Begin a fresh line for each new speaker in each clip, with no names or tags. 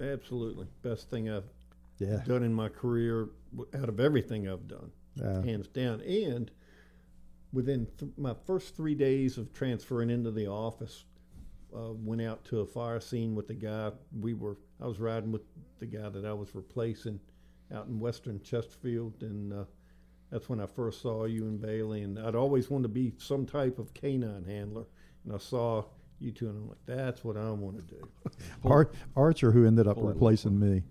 Absolutely, best thing I've
Yeah.
done in my career out of everything I've done,
Yeah.
hands down. And within th- my first three days of transferring into the office, uh, went out to a fire scene with the guy we were. I was riding with the guy that I was replacing out in Western Chesterfield, and uh, that's when I first saw you and Bailey. And I'd always wanted to be some type of canine handler, and I saw you two, and I'm like, that's what I want to do.
Ar- Archer, who ended up replacing me,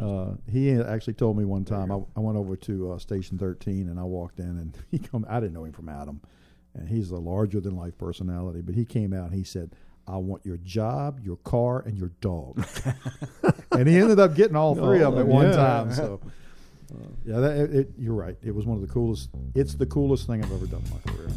uh, he actually told me one time. I, I went over to uh, Station 13 and I walked in and he come. I didn't know him from Adam, and he's a larger than life personality. But he came out and he said, "I want your job, your car, and your dog." and he ended up getting all three of them at one
Yeah.
time. So. Uh, yeah, that, it, it, you're right. It was one of the coolest. It's the coolest thing I've ever done in my career.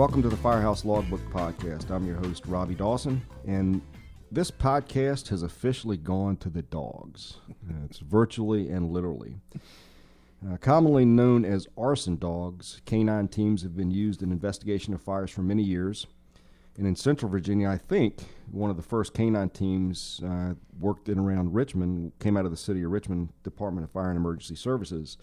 Welcome to the Firehouse Logbook Podcast. I'm your host, Robbie Dawson, and this podcast has officially gone to the dogs. It's virtually and literally. Uh, commonly known as arson dogs, canine teams have been used in investigation of fires for many years. And in Central Virginia, I think one of the first canine teams uh, worked in around Richmond, came out of the city of Richmond Department of Fire and Emergency Services.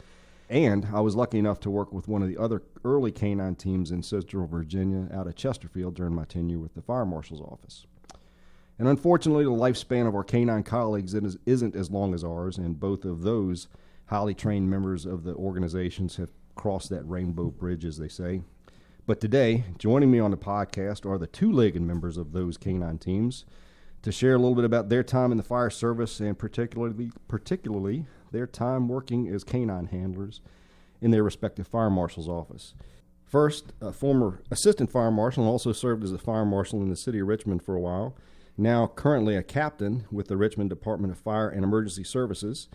And I was lucky enough to work with one of the other early canine teams in Central Virginia out of Chesterfield during my tenure with the Fire Marshal's Office. And unfortunately, the lifespan of our canine colleagues is- isn't as long as ours, and both of those highly trained members of the organizations have crossed that rainbow bridge, as they say. But today, joining me on the podcast are the two legged members of those canine teams to share a little bit about their time in the fire service and particularly, particularly their time working as canine handlers in their respective fire marshal's office. First, a former assistant fire marshal and also served as a fire marshal in the city of Richmond for a while. Now, currently a captain with the Richmond Department of Fire and Emergency Services,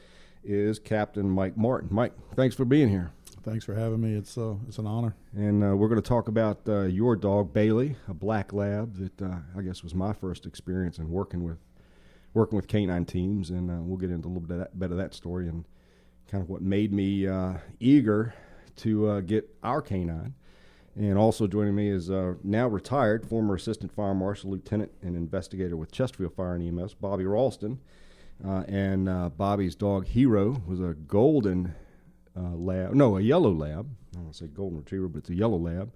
is Captain Mike Martin. Mike, thanks for being here.
Thanks for having me. It's uh, it's an honor.
And uh, we're going to talk about uh, your dog Bailey, a black lab that uh, I guess was my first experience in working with working with canine teams, and uh, we'll get into a little bit of that, bit of that story and kind of what made me uh, eager to uh, get our canine. And also joining me is uh, now retired former assistant fire marshal, lieutenant, and investigator with Chesterfield Fire and EMS, Bobby Rollston. Uh, and uh, Bobby's dog Hero was a golden lab, no, a yellow lab. I don't want to say golden retriever, but it's a yellow lab,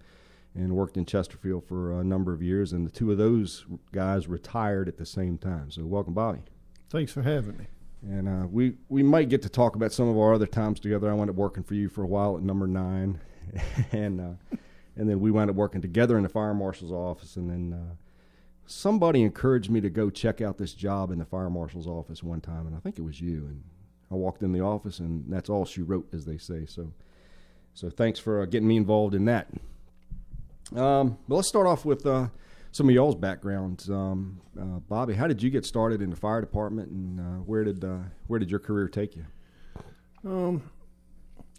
and worked in Chesterfield for a number of years. And the two of those guys retired at the same time. So welcome, Bobby.
Thanks for having me.
And uh, we we might get to talk about some of our other times together. I wound up working for you for a while at number nine, and uh, and then we wound up working together in the fire marshal's office. And then uh, somebody encouraged me to go check out this job in the fire marshal's office one time, and I think it was you. And I walked in the office, and that's all she wrote, as they say. So so thanks for uh, getting me involved in that. Um, but let's start off with uh, some of y'all's backgrounds. Um, uh, Bobby, how did you get started in the fire department, and uh, where did uh, where did your career take you?
Um,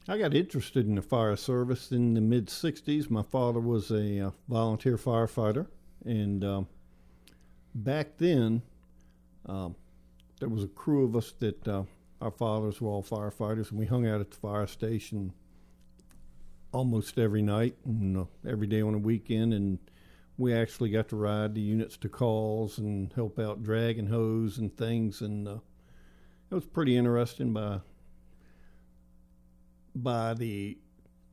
I got interested in the fire service in the mid '60s. My father was a uh, volunteer firefighter, and um, back then um, there was a crew of us that uh, our fathers were all firefighters, and we hung out at the fire station almost every night and uh, every day on a weekend, and we actually got to ride the units to calls and help out dragging hose and things, and uh, it was pretty interesting by by the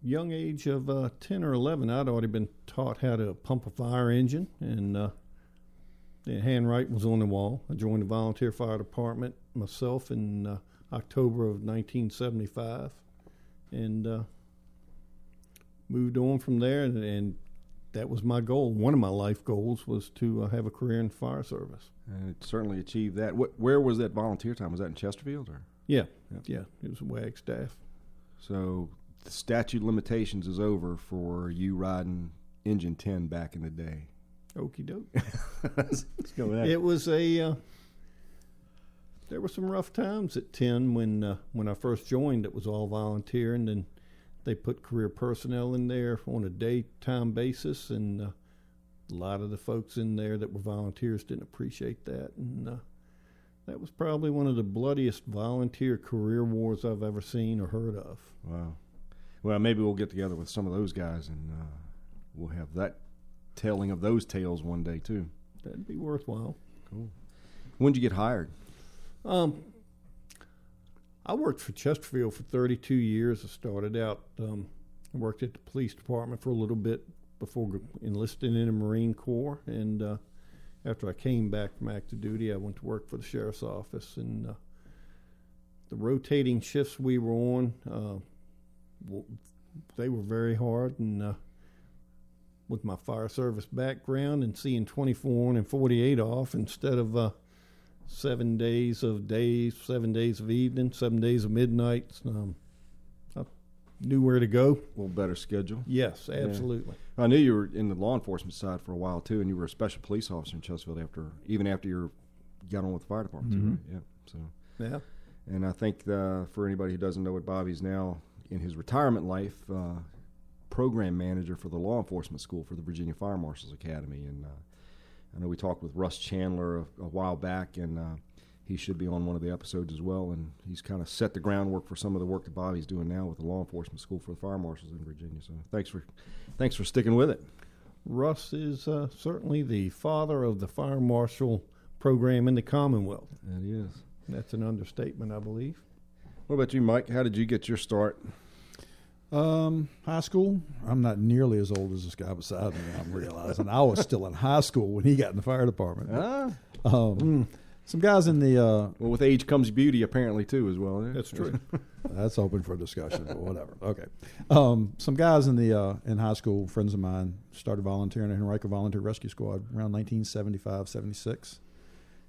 young age of uh, 10 or 11, I'd already been taught how to pump a fire engine, and uh, the handwriting was on the wall. I joined the volunteer fire department myself in uh, October of 1975, and uh, moved on from there, and, and that was my goal. One of my life goals was to uh, have a career in fire service.
And it certainly achieved that. Wh- where was that volunteer time? Was that in Chesterfield, or
Yeah,
Yeah.
yeah, it was Wagstaff.
so the statute limitations is over for you riding engine ten back in the day?
Okie doke.
Let's go with that.
It was a. Uh, there were some rough times at ten when uh, when I first joined. It was all volunteer, and then they put career personnel in there on a daytime basis, and uh, a lot of the folks in there that were volunteers didn't appreciate that, and uh, that was probably one of the bloodiest volunteer career wars I've ever seen or heard of.
Wow. Well, maybe we'll get together with some of those guys and uh, we'll have that telling of those tales one day too.
That'd be worthwhile.
Cool. When'd you get hired?
Um, I worked for Chesterfield for 32 years. I started out, um, I worked at the police department for a little bit before enlisting in the Marine Corps. And uh, after I came back from active duty, I went to work for the sheriff's office. And uh, the rotating shifts we were on, uh, they were very hard. And uh, with my fire service background and seeing 24 on and 48 off instead of uh, seven days of days, seven days of evening, seven days of midnight. Um, I knew where to go.
A little better schedule.
Yes, absolutely.
Yeah. I knew you were in the law enforcement side for a while too, and you were a special police officer in Chesterfield after, even after you got on with the fire department.
Mm-hmm.
Right? Yeah. So.
Yeah.
And I think uh, for anybody who doesn't know what Bobby's now in his retirement life, uh, program manager for the law enforcement school for the Virginia Fire Marshals Academy, and uh, I know we talked with Russ Chandler a, a while back, and uh, he should be on one of the episodes as well. And he's kind of set the groundwork for some of the work that Bobby's doing now with the law enforcement school for the fire marshals in Virginia. So thanks for thanks for sticking with it.
Russ is uh, certainly the father of the fire marshal program in the Commonwealth.
That is.
That's an understatement, I believe.
What about you, Mike? How did you get your start?
Um, high school. I'm not nearly as old as this guy beside me. I'm realizing I was still in high school when he got in the fire department.
Ah,
Um,
Mm.
Some guys in the uh,
well, with age comes beauty, apparently too, as well.
That's true.
that's open for discussion, but whatever. Okay. Um, some guys in the uh, in high school, friends of mine, started volunteering at Henrico Volunteer Rescue Squad around 1975, 76.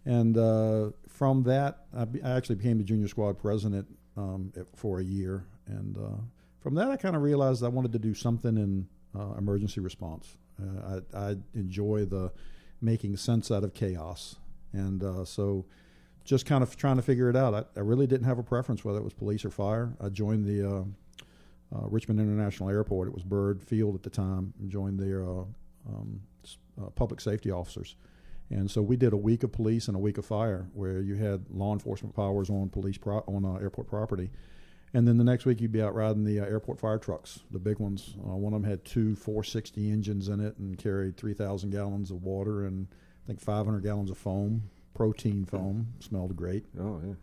And uh, from that, I, be, I actually became the junior squad president um, at, for a year. And uh, from that, I kind of realized I wanted to do something in uh, emergency response. Uh, I, I enjoy the making sense out of chaos. And uh, so just kind of trying to figure it out. I, I, really didn't have a preference whether it was police or fire. I joined the uh, uh, Richmond International Airport. It was Byrd Field at the time. Joined their uh, um, public safety officers, and so we did a week of police and a week of fire, where you had law enforcement powers on police pro- on airport property, and then the next week you'd be out riding the uh, airport fire trucks, the big ones. Uh, one of them had two 460 engines in it and carried 3,000 gallons of water and I think 500 gallons of foam, protein foam. Smelled great.
Oh yeah.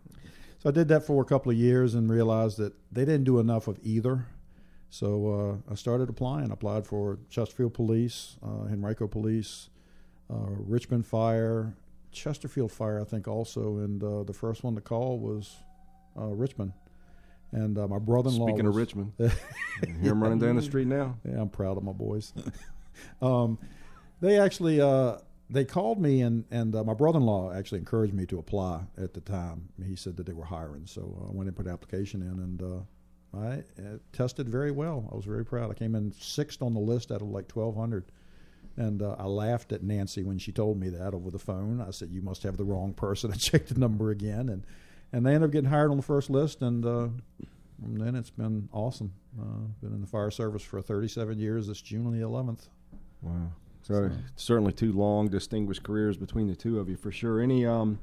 So I did that for a couple of years and realized that they didn't do enough of either. So uh, I started applying. I Applied for Chesterfield Police, uh, Henrico Police, uh, Richmond Fire, Chesterfield Fire, I think also, and uh, the first one to call was uh, Richmond. And uh, my brother-in-law.
Speaking
was,
of Richmond, hear him running down the street now.
Yeah, I'm proud of my boys. um, they actually uh, they called me and and uh, my brother-in-law actually encouraged me to apply at the time. He said that they were hiring, so uh, I went and put an application in, and uh, I tested very well. I was very proud. I came in sixth on the list out of like 1,200. And uh, I laughed at Nancy when she told me that over the phone. I said, "You must have the wrong person." I checked the number again, and and they ended up getting hired on the first list. And uh, from then it's been awesome. Uh, been in the fire service for 37 years. This June on the 11th.
Wow. So, so, certainly two long, distinguished careers between the two of you for sure. Any um,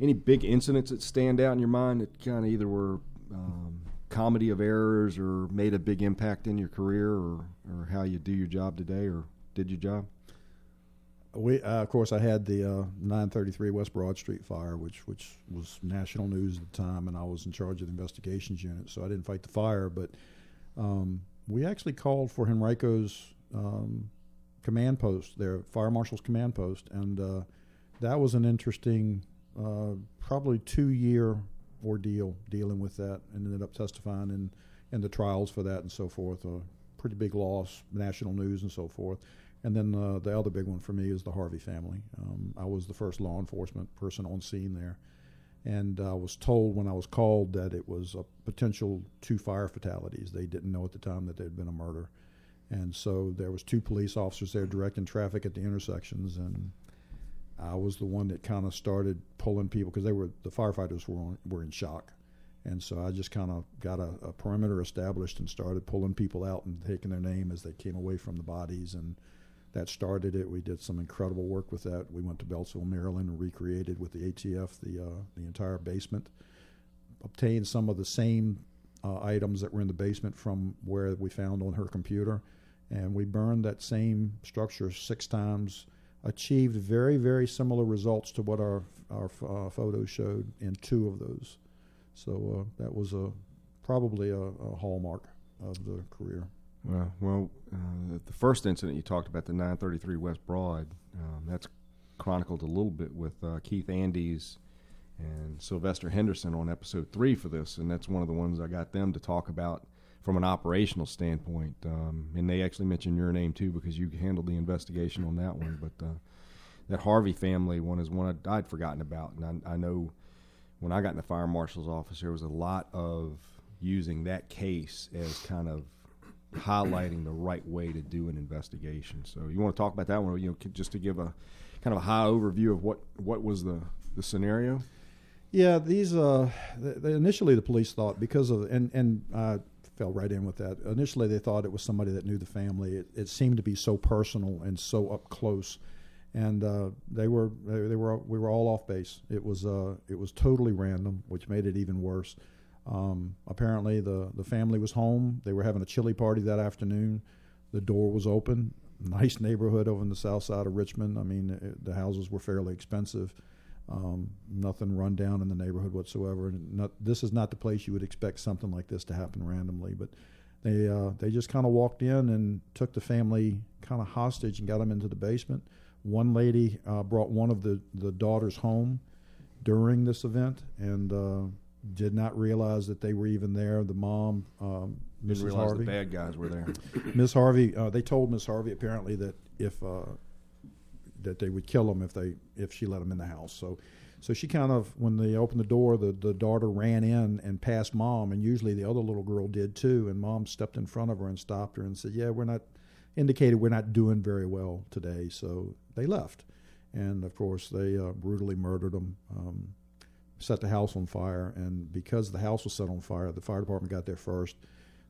any big incidents that stand out in your mind that kind of either were um, comedy of errors or made a big impact in your career or or how you do your job today or did your job?
We, uh, of course, I had the uh, 933 West Broad Street fire, which which was national news at the time, and I was in charge of the investigations unit, so I didn't fight the fire. But um, we actually called for Henrico's um, command post, their fire marshal's command post, and uh, that was an interesting, uh, probably two year ordeal dealing with that, and ended up testifying in in the trials for that and so forth. A pretty big loss, national news and so forth. And then uh, the other big one for me is the Harvey family. Um, I was the first law enforcement person on scene there, and I was told when I was called that it was a potential two fire fatalities. They didn't know at the time that there had been a murder, and so there was two police officers there directing traffic at the intersections, and I was the one that kind of started pulling people because they were the firefighters were on, were in shock, and so I just kind of got a, a perimeter established and started pulling people out and taking their name as they came away from the bodies. And that started it. We did some incredible work with that. We went to Beltsville, Maryland, and recreated with the ATF the uh, the entire basement. Obtained some of the same uh, items that were in the basement from where we found on her computer, and we burned that same structure six times. Achieved very very similar results to what our our uh, photos showed in two of those. So uh, that was a probably a, a hallmark of the career.
Well, well, uh, the first incident you talked about, the 933 West Broad, um, that's chronicled a little bit with uh, Keith Andes and Sylvester Henderson on episode three for this, and that's one of the ones I got them to talk about from an operational standpoint. Um, and they actually mentioned your name too because you handled the investigation on that one. But uh, that Harvey family one is one I, would forgotten about, and I, I know when I got in the fire marshal's office, there was a lot of using that case as kind of highlighting the right way to do an investigation. So you want to talk about that one, you know, just to give a kind of a high overview of what what was the the scenario.
Yeah, these uh, they, initially the police thought because of and and I fell right in with that. Initially, they thought it was somebody that knew the family. It, it seemed to be so personal and so up close, and uh, they were they, they, were we were all off base. It was uh, it was totally random, which made it even worse. Um, apparently, the, the family was home. They were having a chili party that afternoon. The door was open. Nice neighborhood over in the south side of Richmond. I mean, it, the houses were fairly expensive. Um, nothing run down in the neighborhood whatsoever. Not, this is not the place you would expect something like this to happen randomly. But they uh, they just kind of walked in and took the family kind of hostage and got them into the basement. One lady uh, brought one of the, the daughters home during this event, and uh, did not realize that they were even there. The mom, um,
Mrs.
Didn't Harvey,
the bad guys were there.
Miss Harvey, uh, they told Miss Harvey apparently that if uh, that they would kill them if they if she let them in the house. So, so she kind of when they opened the door, the the daughter ran in and passed mom, and usually the other little girl did too. And mom stepped in front of her and stopped her and said, "Yeah, we're not." Indicated we're not doing very well today, so they left, and of course they uh, brutally murdered them. Um, set the house on fire. And because the house was set on fire, the fire department got there first.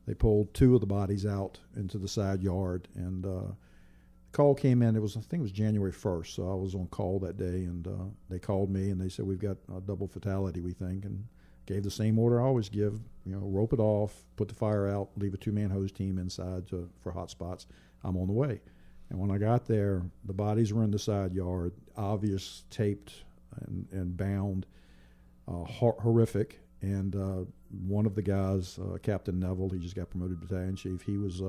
They pulled two of the bodies out into the side yard, and uh, the call came in. It was I think it was January first, so I was on call that day, and uh, they called me and they said we've got a double fatality, we think, and gave the same order I always give. You know, rope it off, put the fire out, leave a two man hose team inside to, for hot spots. I'm on the way. And when I got there, the bodies were in the side yard, obvious taped and, and bound hor- horrific. And uh, one of the guys, uh, Captain Neville, he just got promoted battalion chief. He was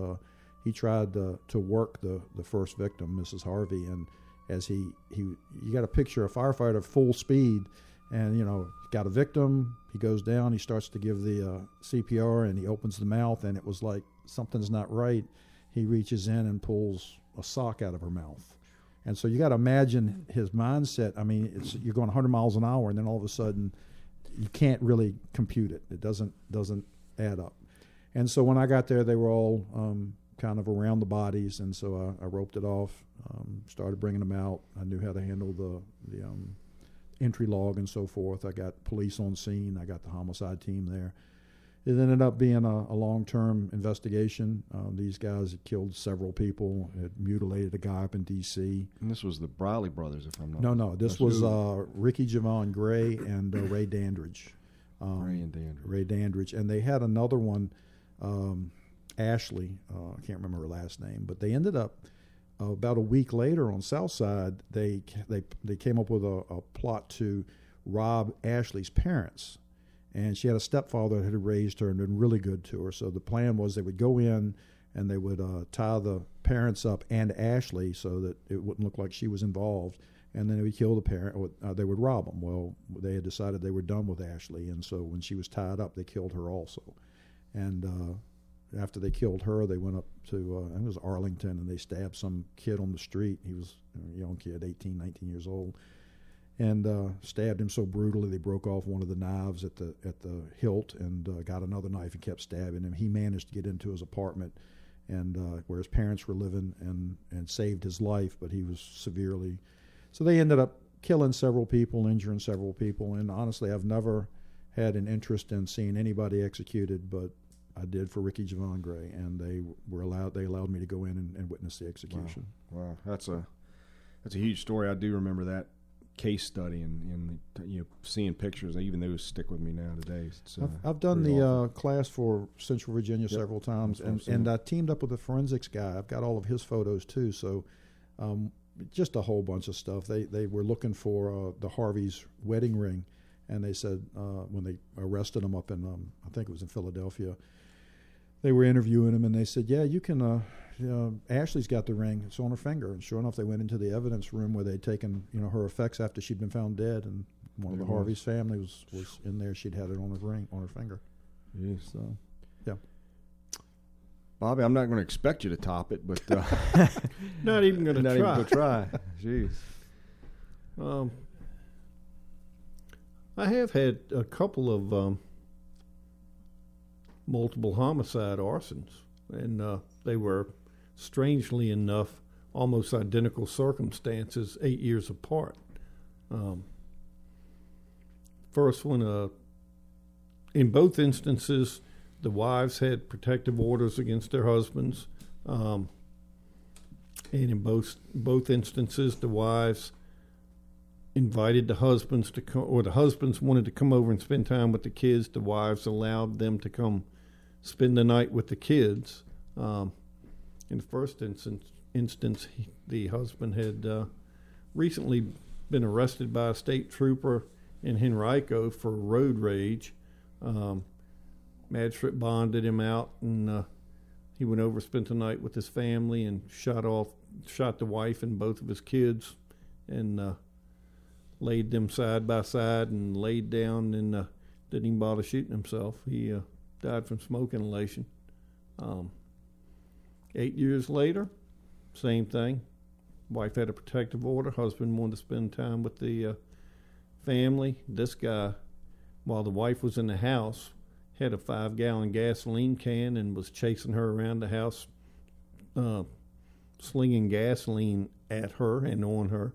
he tried to, to work the, the first victim, Mrs. Harvey, and as he, he you got a picture of a firefighter full speed and you know got a victim he goes down he starts to give the uh, cpr and he opens the mouth and it was like something's not right he reaches in and pulls a sock out of her mouth and so you got to imagine his mindset. I mean, you're going 100 miles an hour, and then all of a sudden, you can't really compute it. It doesn't doesn't add up. And so when I got there, they were all um, kind of around the bodies, and so I, I roped it off, um, started bringing them out. I knew how to handle the the um, entry log and so forth. I got police on scene. I got the homicide team there it ended up being a, a long term investigation. Uh, these guys had killed several people, had mutilated a guy up in D.C.
And this was the Briley brothers, if I'm not
No, no. This was uh, Ricky Javon Gray and uh, Ray Dandridge.
Um, Ray and Dandridge.
Ray Dandridge. And they had another one, um, Ashley. Uh, I can't remember her last name, but they ended up. Uh, about a week later on Southside, they they they came up with a, a plot to rob Ashley's parents and she had a stepfather that had raised her and been really good to her. So the plan was they would go in and they would uh, tie the parents up and Ashley so that it wouldn't look like she was involved, and then they would kill the parent. Uh, they would rob them. Well, they had decided they were done with Ashley, and so when she was tied up, they killed her also. And uh, after they killed her, they went up to uh, I think it was Arlington, and they stabbed some kid on the street. He was a young kid, 18, 19 years old and uh, stabbed him so brutally they broke off one of the knives at the at the hilt and uh, got another knife and kept stabbing him. He managed to get into his apartment and uh, where his parents were living and and saved his life, but he was severely. So they ended up killing several people, injuring several people, and honestly, I've never had an interest in seeing anybody executed, but I did for Ricky Javon Gray, and they were allowed. They allowed me to go in and, and witness the execution.
Wow, that's a that's a huge story. I do remember that case study and, and you know seeing pictures. Even those stick with me now today. Uh,
I've, I've, done the uh, class for Central Virginia yep. several times, and and I teamed up with a forensics guy. I've got all of his photos too. So. Um, just a whole bunch of stuff. They they were looking for uh, the Harvey's wedding ring, and they said uh, when they arrested him up in um, I think it was in Philadelphia, they were interviewing him and they said, "Yeah, you can. Uh, you know, Ashley's got the ring. It's on her finger." And sure enough, they went into the evidence room where they'd taken you know her effects after she'd been found dead, and one of the Harvey's family was was in there. She'd had it on her ring on her finger.
Yes.
So, yeah.
Bobby, I'm not going to expect you to top it, but uh,
not even going to try.
Not even try. Jeez.
Um, I have had a couple of um, multiple homicide arsons, and uh, they were strangely enough almost identical circumstances, eight years apart. Um, first one, uh, in both instances, the wives had protective orders against their husbands, um, and in both both instances, the wives invited the husbands to come, or the husbands wanted to come over and spend time with the kids. The wives allowed them to come spend the night with the kids. Um, in the first instance, instance he, the husband had uh, recently been arrested by a state trooper in Henrico for road rage. Um, magistrate bonded him out, and uh, he went over, spent the night with his family, and shot off, shot the wife and both of his kids, and uh, laid them side by side, and laid down, and uh, didn't even bother shooting himself. He uh, died from smoke inhalation. Um, eight years later, same thing. Wife had a protective order. Husband wanted to spend time with the uh, family. This guy, while the wife was in the house, had a five gallon gasoline can and was chasing her around the house, uh, slinging gasoline at her and on her.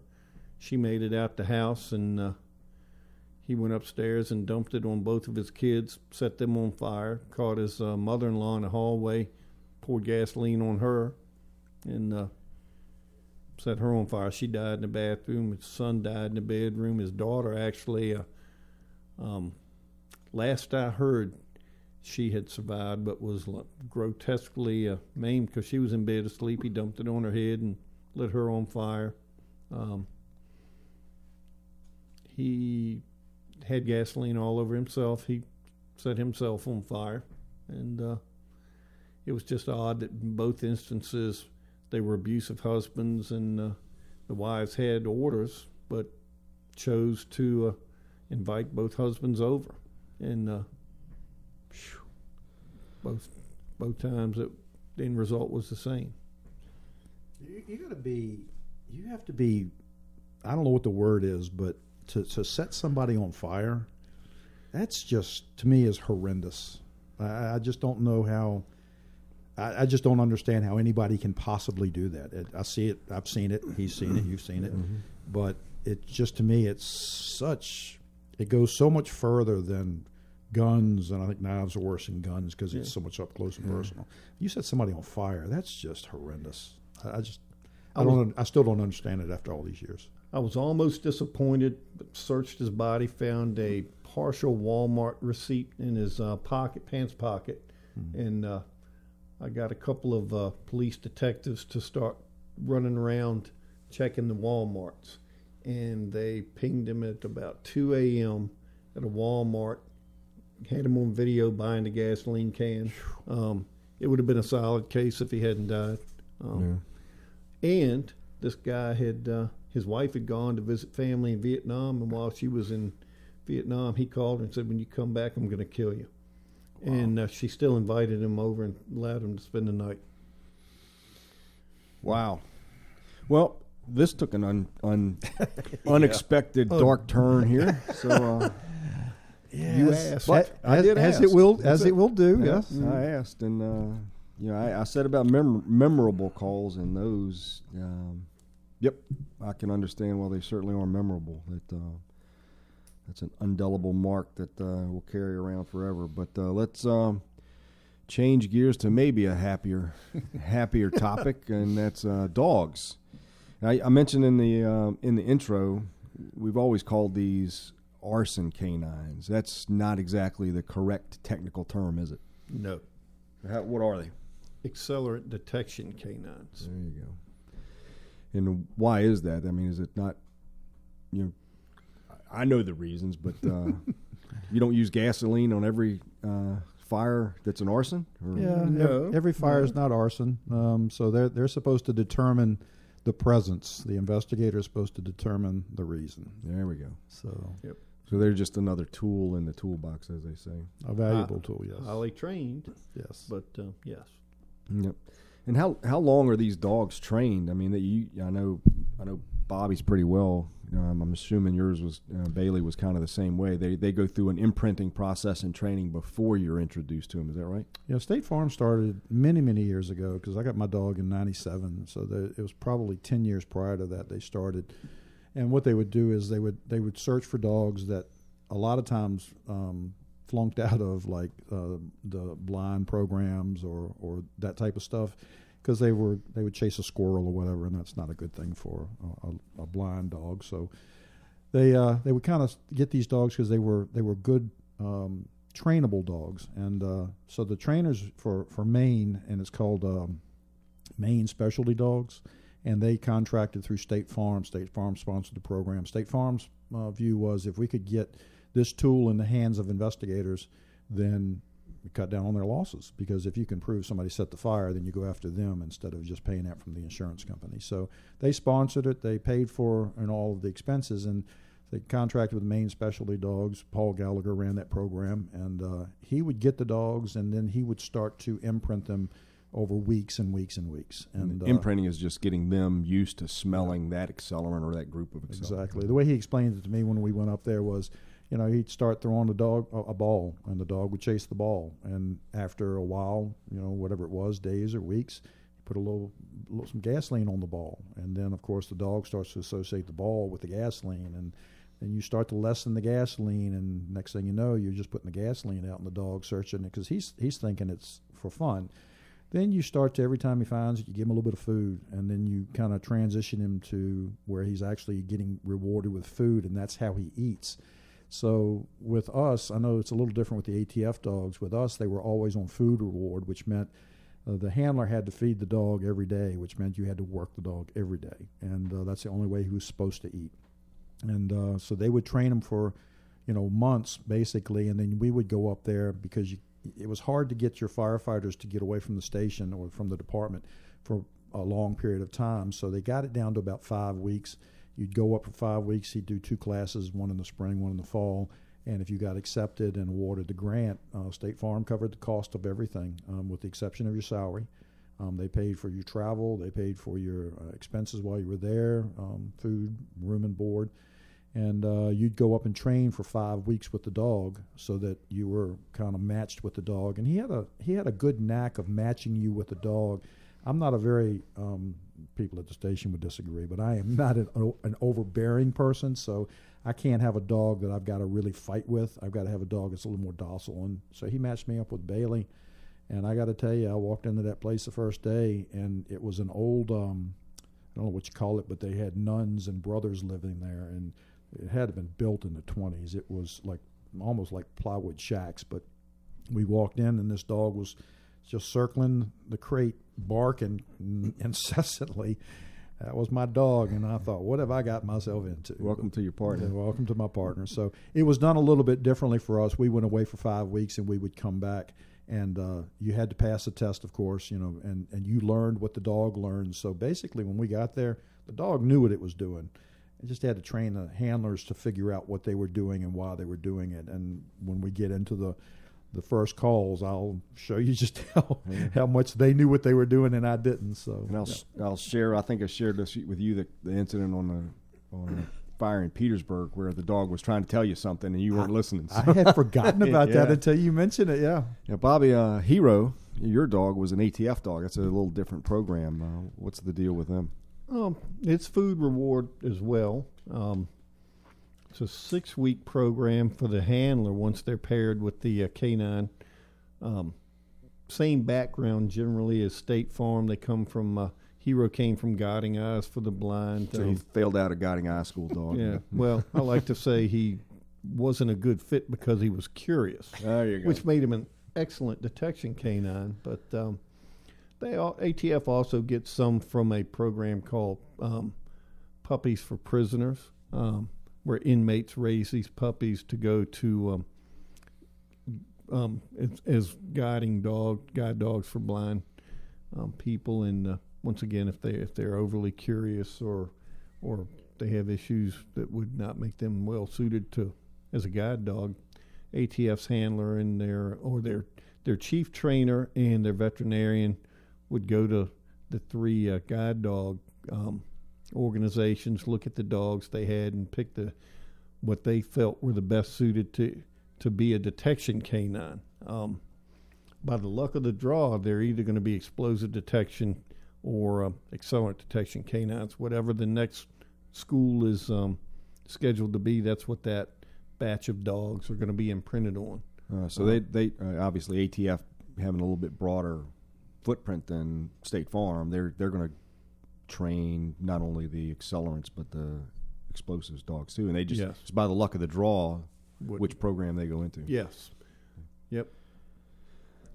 She made it out the house and uh, he went upstairs and dumped it on both of his kids, set them on fire, caught his uh, mother in law in the hallway, poured gasoline on her, and uh, set her on fire. She died in the bathroom. His son died in the bedroom. His daughter actually, uh, um, last I heard, she had survived but was grotesquely uh, maimed because she was in bed asleep. He dumped it on her head and lit her on fire. Um, he had gasoline all over himself. He set himself on fire, and uh, it was just odd that in both instances they were abusive husbands, and uh, the wives had orders, but chose to uh, invite both husbands over, and uh, both both times it, the end result was the same.
You, you got to be, you have to be. I don't know what the word is, but to, to set somebody on fire, that's just to me is horrendous. I, I just don't know how. I, I, just don't understand how anybody can possibly do that. It, I see it. I've seen it. He's seen it. You've seen it. Mm-hmm. But it just to me, it's such. It goes so much further than guns, and I think knives are worse than guns because yeah. it's so much up close and personal. You set somebody on fire. That's just horrendous. I, I just. I, don't. I still don't understand it after all these years.
I was almost disappointed, but searched his body, found a partial Walmart receipt in his uh, pocket, pants pocket, mm-hmm. and uh, I got a couple of uh, police detectives to start running around checking the WalMarts, and they pinged him at about 2 a.m. at a Walmart. Had him on video buying the gasoline can. Um, it would have been a solid case if he hadn't died. Um, yeah. And this guy had uh, his wife had gone to visit family in Vietnam, and while she was in Vietnam, he called her and said, "When you come back, I'm going to kill you." Wow. And uh, she still invited him over and allowed him to spend the night.
Wow. Well, this took an un, un unexpected oh. dark turn here. So uh,
yes. you asked,
but I as, did as ask. it will as it. it. will do. Yes,
mm. I asked, and uh, you know, I, I said about mem- memorable calls, and those um, Yep, I can understand why they certainly are memorable. That uh, that's an indelible mark that uh, we'll carry around forever. But uh, let's um, change gears to maybe a happier, happier topic, and that's uh, dogs. I, I, mentioned in the uh, in the intro, we've always called these arson canines. That's not exactly the correct technical term, is it?
No.
How, what are they?
Accelerant detection canines.
There you go. And why is that? I mean, is it not? You know, I know the reasons, but uh, you don't use gasoline on every uh, fire that's an arson?
Or? Yeah, no. every, every fire no. is not arson. Um, so they're they're supposed to determine the presence. The investigator is supposed to determine the reason.
There we go.
So.
Yep. So they're just another tool in the toolbox, as they say.
A valuable uh, tool, yes.
Highly trained.
Yes.
But uh, yes.
Yep. And how how long are these dogs trained? I mean, that you I know I know Bobby's pretty well um, I'm assuming yours was uh, Bailey was kind of the same way. They they go through an imprinting process and training before you're introduced to them. Is that right?
Yeah, State Farm started many many years ago because I got my dog in '97, so the, it was probably 10 years prior to that they started. And what they would do is they would they would search for dogs that a lot of times um, flunked out of like uh, the blind programs or or that type of stuff because they were they would chase a squirrel or whatever, and that's not a good thing for a, a blind dog. So they uh, they would kind of get these dogs because they were they were good um, trainable dogs, and uh, so the trainers for for Maine and it's called um, Maine Specialty Dogs, and they contracted through State Farm. State Farm sponsored the program. State Farm's uh, view was if we could get this tool in the hands of investigators, then cut down on their losses because if you can prove somebody set the fire, then you go after them instead of just paying that from the insurance company. So they sponsored it, they paid for and all of the expenses, and they contracted with Maine Specialty Dogs. Paul Gallagher ran that program, and uh, he would get the dogs, and then he would start to imprint them over weeks and weeks and weeks.
And, and uh, imprinting is just getting them used to smelling that accelerant or that group of accelerant.
Exactly. The way he explained it to me when we went up there was you know, he'd start throwing the dog a, ball, and the dog would chase the ball. And after a while, you know, whatever it was, days or weeks, he put a little, some gasoline on the ball, and then of course the dog starts to associate the ball with the gasoline, and then you start to lessen the gasoline, and next thing you know, you're just putting the gasoline out, and the dog searching it because he's he's thinking it's for fun. Then you start to every time he finds it, you give him a little bit of food, and then you kind of transition him to where he's actually getting rewarded with food, and that's how he eats so with us, I know it's a little different with the ATF dogs. With us, they were always on food reward, which meant uh, the handler had to feed the dog every day, which meant you had to work the dog every day, and uh, that's the only way he was supposed to eat. And uh, so they would train him for, you know, months basically, and then we would go up there because you, it was hard to get your firefighters to get away from the station or from the department for a long period of time. So they got it down to about five weeks You'd go up for five weeks. He'd do two classes, one in the spring, one in the fall. And if you got accepted and awarded the grant, uh, State Farm covered the cost of everything, um, with the exception of your salary. Um, they paid for your travel, they paid for your uh, expenses while you were there, um, food, room, and board. And uh, you'd go up and train for five weeks with the dog, so that you were kind of matched with the dog. And he had a he had a good knack of matching you with the dog. I'm not a very um, people at the station would disagree, but I am not an, an overbearing person, so I can't have a dog that I've got to really fight with. I've got to have a dog that's a little more docile. And so he matched me up with Bailey. And I got to tell you, I walked into that place the first day, and it was an old, um, I don't know what you call it, but they had nuns and brothers living there. And it had been built in the 20s. It was like almost like plywood shacks. But we walked in, and this dog was just circling the crate, barking incessantly. That was my dog, and I thought, what have I got myself into?
Welcome to your partner.
Yeah, welcome to my partner. So it was done a little bit differently for us. We went away for five weeks, and we would come back, and uh, you had to pass a test, of course, you know, and and you learned what the dog learned. So basically, when we got there, the dog knew what it was doing. I just had to train the handlers to figure out what they were doing and why they were doing it. And when we get into the the first calls, I'll show you just how yeah. how much they knew what they were doing and I didn't. So
and I'll yeah. I'll share. I think I shared this with you the, the incident on the on the fire in Petersburg where the dog was trying to tell you something and you weren't
I,
listening.
So. I had forgotten about yeah. that until you mentioned it. Yeah.
Yeah, Bobby, uh, Hero, your dog was an ATF dog. That's a little different program. Uh, what's the deal with them?
Um, it's food reward as well. Um, it's a six week program for the handler once they're paired with the uh, canine. Um, same background generally as State Farm. They come from uh, Hero came from Guiding Eyes for the Blind.
So he failed out of Guiding Eye School, dog.
yeah. Well, I like to say he wasn't a good fit because he was curious,
There you go.
which made him an excellent detection canine. But um, they all, ATF also gets some from a program called um, Puppies for Prisoners, um, where inmates raise these puppies to go to um, um, as, as guiding dog guide dogs for blind um, people. And uh, once again, if they if they're overly curious or or they have issues that would not make them well suited to as a guide dog, ATF's handler and their or their their chief trainer and their veterinarian would go to the three uh, guide dog um, organizations, look at the dogs they had, and pick the what they felt were the best suited to to be a detection canine. Um, by the luck of the draw, they're either going to be explosive detection or uh, accelerant detection canines. Whatever the next school is um, scheduled to be, that's what that batch of dogs are going to be imprinted on.
Uh, so they they uh, obviously ATF having a little bit broader footprint than State Farm. They're they're going to train not only the accelerants but the explosives dogs too. And they just
Yes.
it's by the luck of the draw
What-
which program they go into.
Yes. Yep.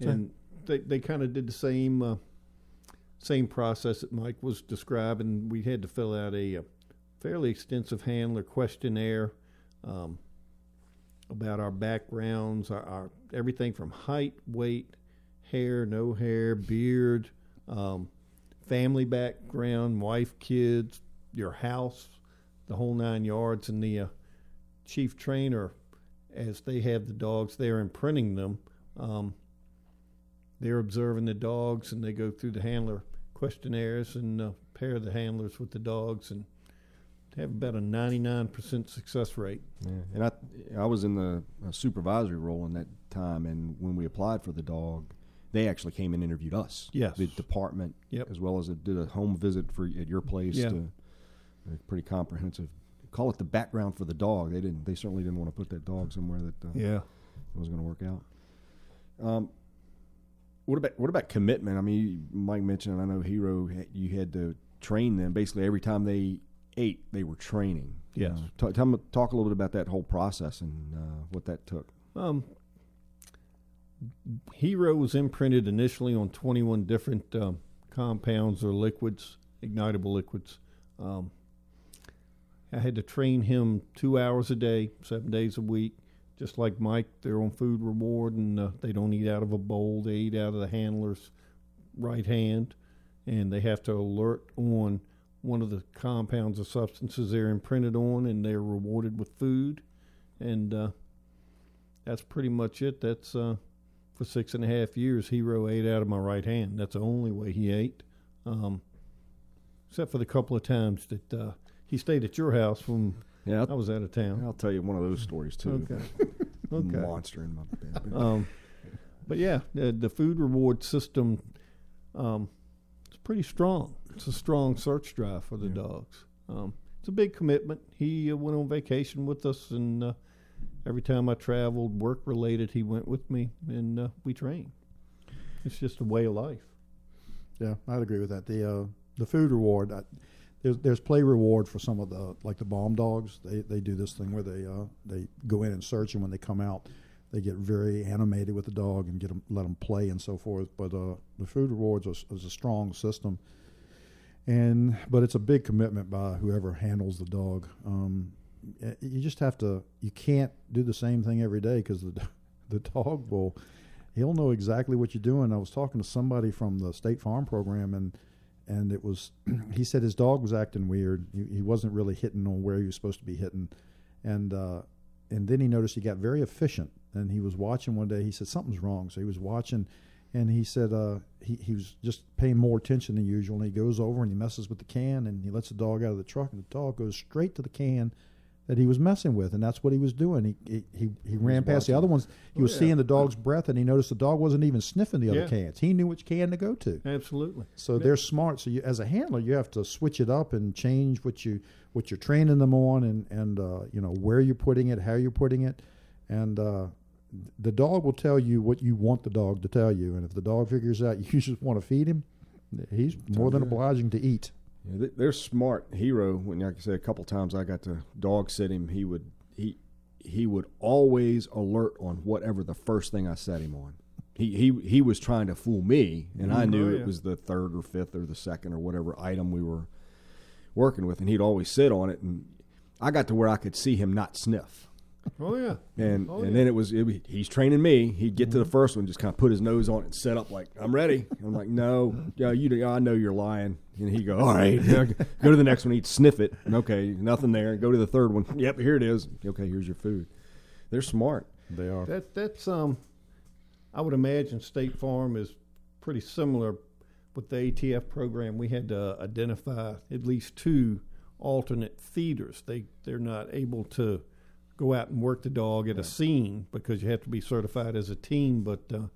So-
And they they kind of did the same uh, same process that Mike was describing. We had to fill out a, uh fairly extensive handler questionnaire um, about our backgrounds, our, our everything from height, weight, hair, no hair, beard, um, family background, wife, kids, your house, the whole nine yards, and the uh, chief trainer as they have the dogs, they're imprinting them. Um, they're observing the dogs, and they go through the handler questionnaires and uh, pair the handlers with the dogs, and have about a 99% success rate.
Yeah, and I I was in the uh, supervisory role in that time, and when we applied for the dog, they actually came and interviewed us.
Yes.
the department,
Yep.
as well as it did a home visit for at your place.
Yeah.
To, pretty comprehensive. Call it the background for the dog. They didn't. They certainly didn't want to put that dog somewhere that uh,
Yeah.
it was going to work out. Um, what about what about commitment? I mean, Mike mentioned. I know Hero. You had to train them basically every time they ate. They were training.
Yes.
Uh, talk, tell me, talk a little bit about that whole process and uh, what that took.
Um, Hero was imprinted initially on 21 different um, compounds or liquids, ignitable liquids. Um, I had to train him two hours a day, seven days a week. Just like Mike, they're on food reward and uh, they don't eat out of a bowl. They eat out of the handler's right hand, and they have to alert on one of the compounds or substances they're imprinted on, and they're rewarded with food. And uh, that's pretty much it. That's uh, for six and a half years. Hero ate out of my right hand. That's the only way he ate, um, except for the couple of times that uh, he stayed at your house when
Yeah,
I was out of town.
I'll tell you one of those stories too.
Okay. Okay.
Monster in my bed.
Um, but yeah, the, the food reward system um, it's pretty strong. It's a strong search drive for the
Yeah.
dogs. Um, it's a big commitment. He uh, went on vacation with us, and uh, every time I traveled, work related, he went with me, and uh, we trained. It's just a way of life.
Yeah, I'd agree with that. The uh, the food reward, I, there's there's play reward for some of the like the bomb dogs. They they do this thing where they uh, they go in and search, and when they come out, they get very animated with the dog and get them let them play and so forth. But uh, the food rewards is, a strong system, and but it's a big commitment by whoever handles the dog. Um, you just have to. You can't do the same thing every day because the the dog will he'll know exactly what you're doing. I was talking to somebody from the State Farm program, and and it was he said his dog was acting weird. He, he wasn't really hitting on where he was supposed to be hitting, and uh, and then he noticed he got very efficient. And he was watching one day. He said something's wrong, so he was watching, and he said uh, he he was just paying more attention than usual. And he goes over and he messes with the can, and he lets the dog out of the truck, and the dog goes straight to the can that he was messing with, and that's what he was doing. He he he, he ran past the other ones. He
Oh,
was
yeah.
seeing the dog's breath, and he noticed the dog wasn't even sniffing the other
Yeah.
cans. He knew which can to go to.
Absolutely.
So they're smart. So you, as a handler, you have to switch it up and change what you what you're training them on, and and uh, you know where you're putting it, how you're putting it, and uh, the dog will tell you what you want the dog to tell you, and if the dog figures out you just want to feed him, he's more than obliging to eat.
Yeah, they- they're smart. Hero, when like I say, a couple times I got to dog sit him, he would he he would always alert on whatever the first thing I set him on. He he he was trying to fool me, and I
Mhm.
knew
Oh,
it was the third or fifth or the second or whatever item we were working with, and he'd always sit on it, and I got to where I could see him not sniff.
Oh yeah.
And
Oh,
and
yeah.
then it was it, he's training me. He'd get to the first one, just kind of put his nose on it and set up like I'm ready. I'm like, no, yeah, you, I know you're lying. And he'd go, all right, yeah, go to the next one. He'd sniff it. Okay, nothing there. Go to the third one. Yep, here it is. Okay, here's your food. They're smart.
They are.
That that's um, I would imagine State Farm is pretty similar with the ATF program. We had to identify at least two alternate feeders. They they're not able to go out and work the dog at a scene because you have to be certified as a team. But uh,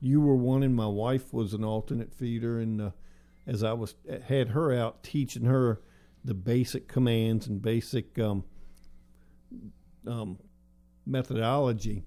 you were one, and my wife was an alternate feeder, and uh, as I was had her out teaching her the basic commands and basic um, um, methodology,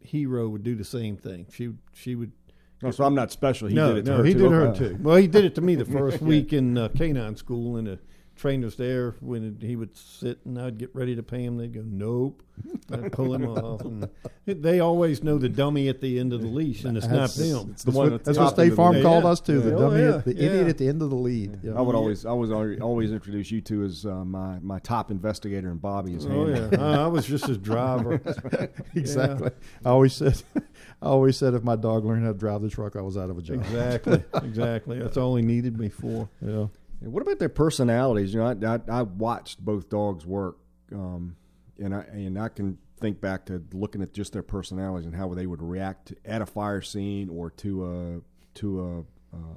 Hero would do the same thing. She she would.
No, so I'm not special. He
no,
did it to
no,
her
he
too.
did her too. Well, he did it to me the first week in uh, canine school, and trainers there when he would sit and I'd get ready to pay him, they'd go, "Nope," I'd pull him off. And they always know the dummy at the end of the leash, and it's not them.
It's the
That's
one
what,
at
that's what State
end of the
Farm
lead.
called
Yeah.
us too. The
Oh,
dummy,
yeah.
at, the
Yeah.
idiot at the end of the lead. Yeah.
I would always, I was always, always introduce you to as uh, my my top investigator and Bobby as
Oh
handler.
yeah, I I was just his driver.
exactly. I always said, I always said, if my dog learned how to drive the truck, I was out of a job.
Exactly, exactly. That's all he needed me for.
Yeah.
What about their personalities? You know, I, I, I watched both dogs work, um, and I and I can think back to looking at just their personalities and how they would react to, at a fire scene or to a to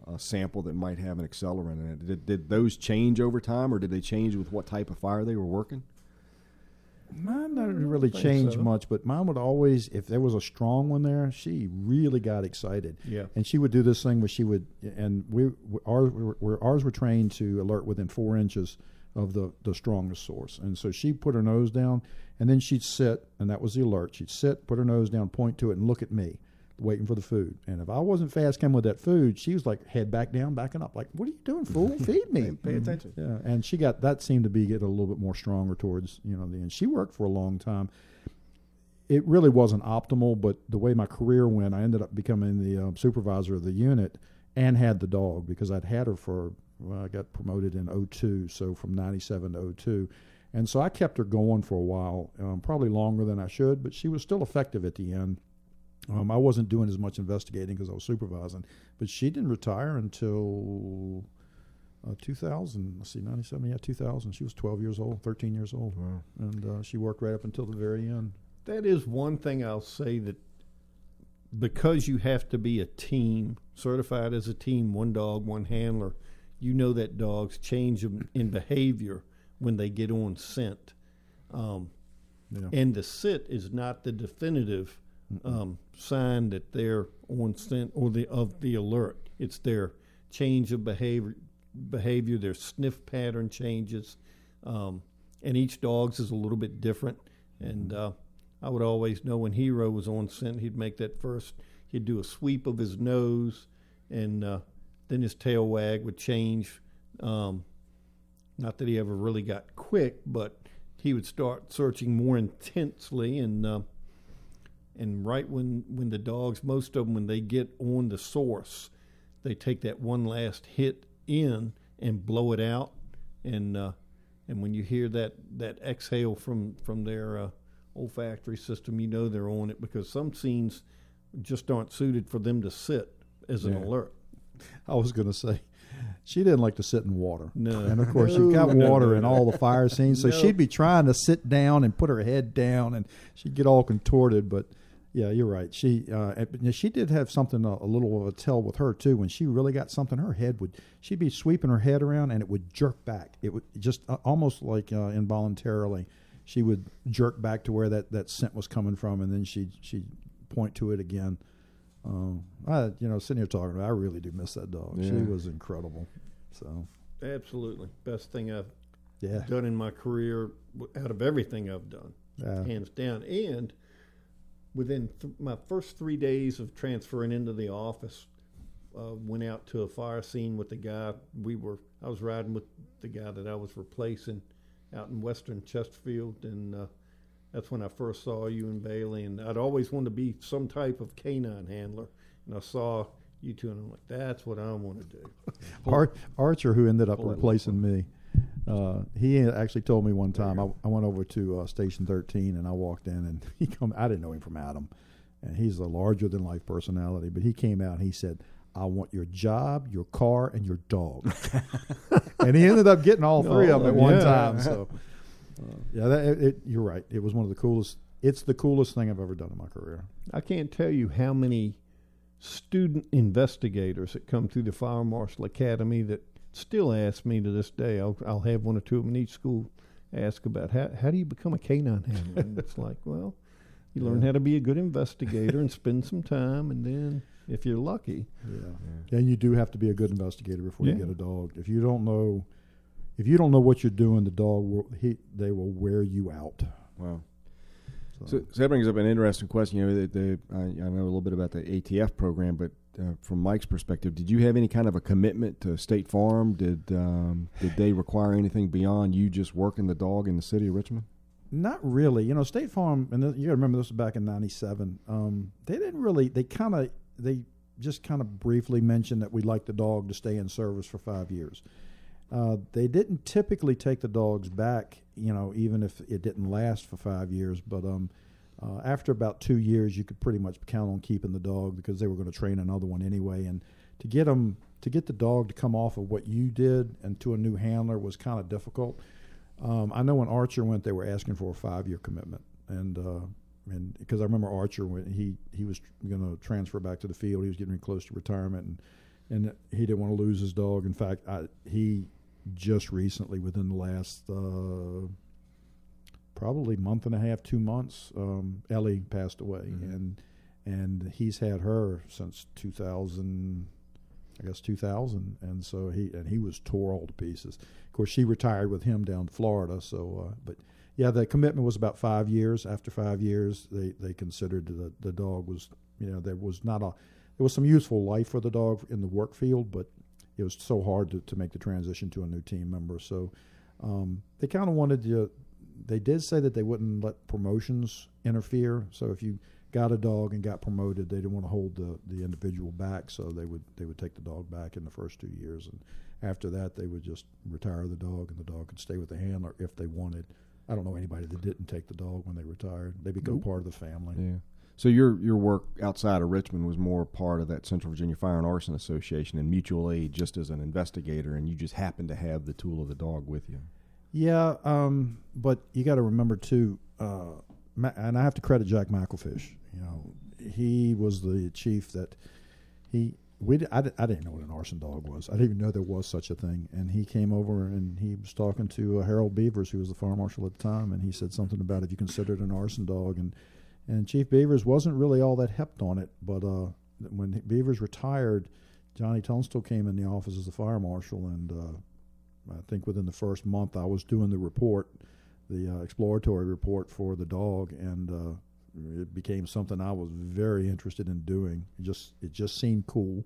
a, a sample that might have an accelerant in it. Did, did those change over time, or did they change with what type of fire they were working?
Mine didn't really change
so.
much, but mine would always, if there was a strong one there, she really got excited.
Yeah.
And she would do this thing where she would, and we, we ours, were, ours were trained to alert within four inches of the, the strongest source. And so she put her nose down, and then she'd sit, and that was the alert. She'd sit, put her nose down, point to it, and look at me, waiting for the food. And if I wasn't fast coming with that food, she was like head back down, backing up, like, "What are you doing, fool? Feed me."
Pay attention.
Yeah, and she got that seemed to be getting a little bit more stronger towards you know the end. She worked for a long time. It really wasn't optimal, but the way my career went, I ended up becoming the um, supervisor of the unit and had the dog because I'd had her for well, I got promoted in 02, so from 97 to 02. And so I kept her going for a while, um, probably longer than I should, but she was still effective at the end. Um, I wasn't doing as much investigating because I was supervising, but she didn't retire until uh, 2000. Let's see, 97, yeah, 2000. She was 12 years old, 13 years old,
Wow.
and uh, she worked right up until the very end.
That is one thing I'll say that because you have to be a team, certified as a team, one dog, one handler, you know that dogs change in behavior when they get on scent. Um,
Yeah.
and the sit is not the definitive um, sign that they're on scent or the of the alert. It's their change of behavior, behavior, their sniff pattern changes, um, and each dog's is a little bit different. And uh, I would always know when Hero was on scent, he'd make that first. He'd do a sweep of his nose, and uh, then his tail wag would change. Um, not that he ever really got quick, but he would start searching more intensely and uh, and right when when the dogs most of them when they get on the source they take that one last hit in and blow it out and uh, and when you hear that that exhale from from their uh, olfactory system you know they're on it because some scenes just aren't suited for them to sit as an
Yeah.
alert
I was going to say, she didn't like to sit in water.
No.
And of course, you've got
No, no,
water in all the fire scenes. So
No.
she'd be trying to sit down and put her head down, and she'd get all contorted. But yeah, you're right. She uh, she did have something a, a little of a tell with her too. When she really got something, her head would she'd be sweeping her head around, and it would jerk back. It would just uh, almost like uh, involuntarily. She would jerk back to where that, that scent was coming from, and then she'd she'd point to it again. Um, I, you know, sitting here talking, I really do miss that dog. She was incredible. So,
absolutely best thing i've
yeah,
done in my career out of everything i've done
yeah,
hands down. And within th- my first three days of transferring into the office, uh, went out to a fire scene with the guy. We were I was riding with the guy that I was replacing out in Western Chesterfield, and uh, that's when I first saw you and Bailey. And I'd always wanted to be some type of canine handler, and I saw you two, and I'm like, that's what I want to do.
Ar- Archer, who ended up replacing me, uh, he actually told me one time. I, I went over to uh, Station 13 and I walked in and he come. I didn't know him from Adam, and he's a larger than life personality. But he came out and he said, "I want your job, your car, and your dog." and he ended up getting all three of them at one
Yeah.
time. So, uh, yeah, that, it, it, you're right. It was one of the coolest. It's the coolest thing I've ever done in my career.
I can't tell you how many student investigators that come through the Fire Marshal Academy that still ask me to this day. I'll, I'll have one or two of them in each school ask about how, how do you become a canine handler? and it's like, well, you learn
Yeah.
how to be a good investigator and spend some time, and then if you're lucky,
Yeah. And you do have to be a good investigator before you get a dog. If you don't know, if you don't know what you're doing, the dog will he they will wear you out.
Wow.
So,
So, so that brings up an interesting question. You know, the, the, I, I know a little bit about the ATF program, but uh, from Mike's perspective, did you have any kind of a commitment to State Farm? Did um, did they require anything beyond you just working the dog in the city of Richmond?
not really. You know, State Farm, and you got to remember this was back in '97. Um, they didn't really. They kind of they just kind of briefly mentioned that we'd like the dog to stay in service for five years. Uh, they didn't typically take the dogs back, you know, even if it didn't last for five years. But um, uh, after about two years, you could pretty much count on keeping the dog because they were going to train another one anyway. And to get them to get the dog to come off of what you did and to a new handler was kind of difficult. Um, I know when Archer went, they were asking for a five-year commitment, and uh, and because I remember Archer when he he was going to transfer back to the field, he was getting close to retirement, and and he didn't want to lose his dog. In fact, I, he just recently, within the last uh, probably month and a half, two months, um, Ellie passed away,
Mhm.
and and he's had her since 2000. I guess 2000, and so he and he was tore all to pieces. Of course, she retired with him down to Florida. So, uh, but yeah, the commitment was about five years. After five years, they they considered the the dog was you know there was not a there was some useful life for the dog in the work field, but it was so hard to, to make the transition to a new team member. So um, they kind of wanted to. They did say that they wouldn't let promotions interfere. So if you got a dog and got promoted, they didn't want to hold the, the individual back. So they would they would take the dog back in the first two years, and after that they would just retire the dog, and the dog could stay with the handler if they wanted. I don't know anybody that didn't take the dog when they retired. They become
Nope.
part of the family.
Yeah. So your your work outside of Richmond was more part of that Central Virginia Fire and Arson Association and mutual aid, just as an investigator, and you just happened to have the tool of the dog with you.
Yeah, um, but you got to remember too, uh, and I have to credit Jack McElfish. You know, he was the chief that he we I, I didn't know what an arson dog was. I didn't even know there was such a thing. And he came over and he was talking to uh, Harold Beavers, who was the fire marshal at the time, and he said something about if you considered an arson dog, and and Chief Beavers wasn't really all that hepped on it. But uh, when Beavers retired, Johnny Tunstall came in the office as the fire marshal, and uh, I think within the first month I was doing the report, the uh, exploratory report for the dog, and uh, it became something I was very interested in doing. It just it just seemed cool,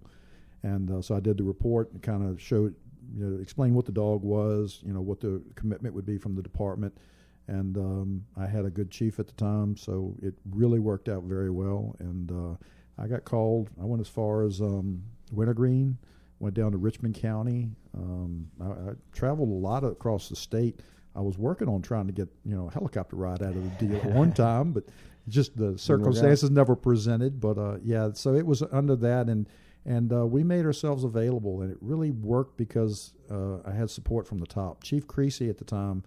and uh, so I did the report and kind of showed, you know, explained what the dog was, you know, what the commitment would be from the department, and um, I had a good chief at the time, so it really worked out very well. And uh, I got called. I went as far as um, Wintergreen, went down to Richmond County. Um, I, I traveled a lot across the state. I was working on trying to get you know a helicopter ride out of the deal at one time, but just the circumstances never presented. But uh, yeah, so it was under that, and and uh, we made ourselves available, and it really worked because uh, I had support from the top. Chief Creasy at the time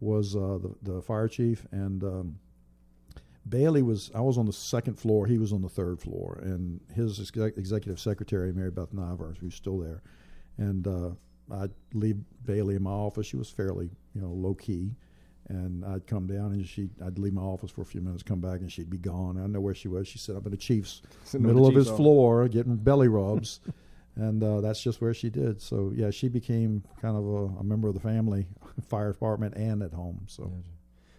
was uh, the the fire chief, and um, Bailey was. I was on the second floor. He was on the third floor, and his exec- executive secretary, Mary Beth Nivers, who's still there, and uh, I'd leave Bailey in my office. She was fairly, you know, low key, and I'd come down and she, I'd leave my office for a few minutes, come back, and she'd be gone. I know where she was. She said up in the chief's
Sitting on the
middle of his
office.
floor, getting belly rubs, and uh, that's just where she did. So yeah, she became kind of a, a member of the family, fire department, and at home. So.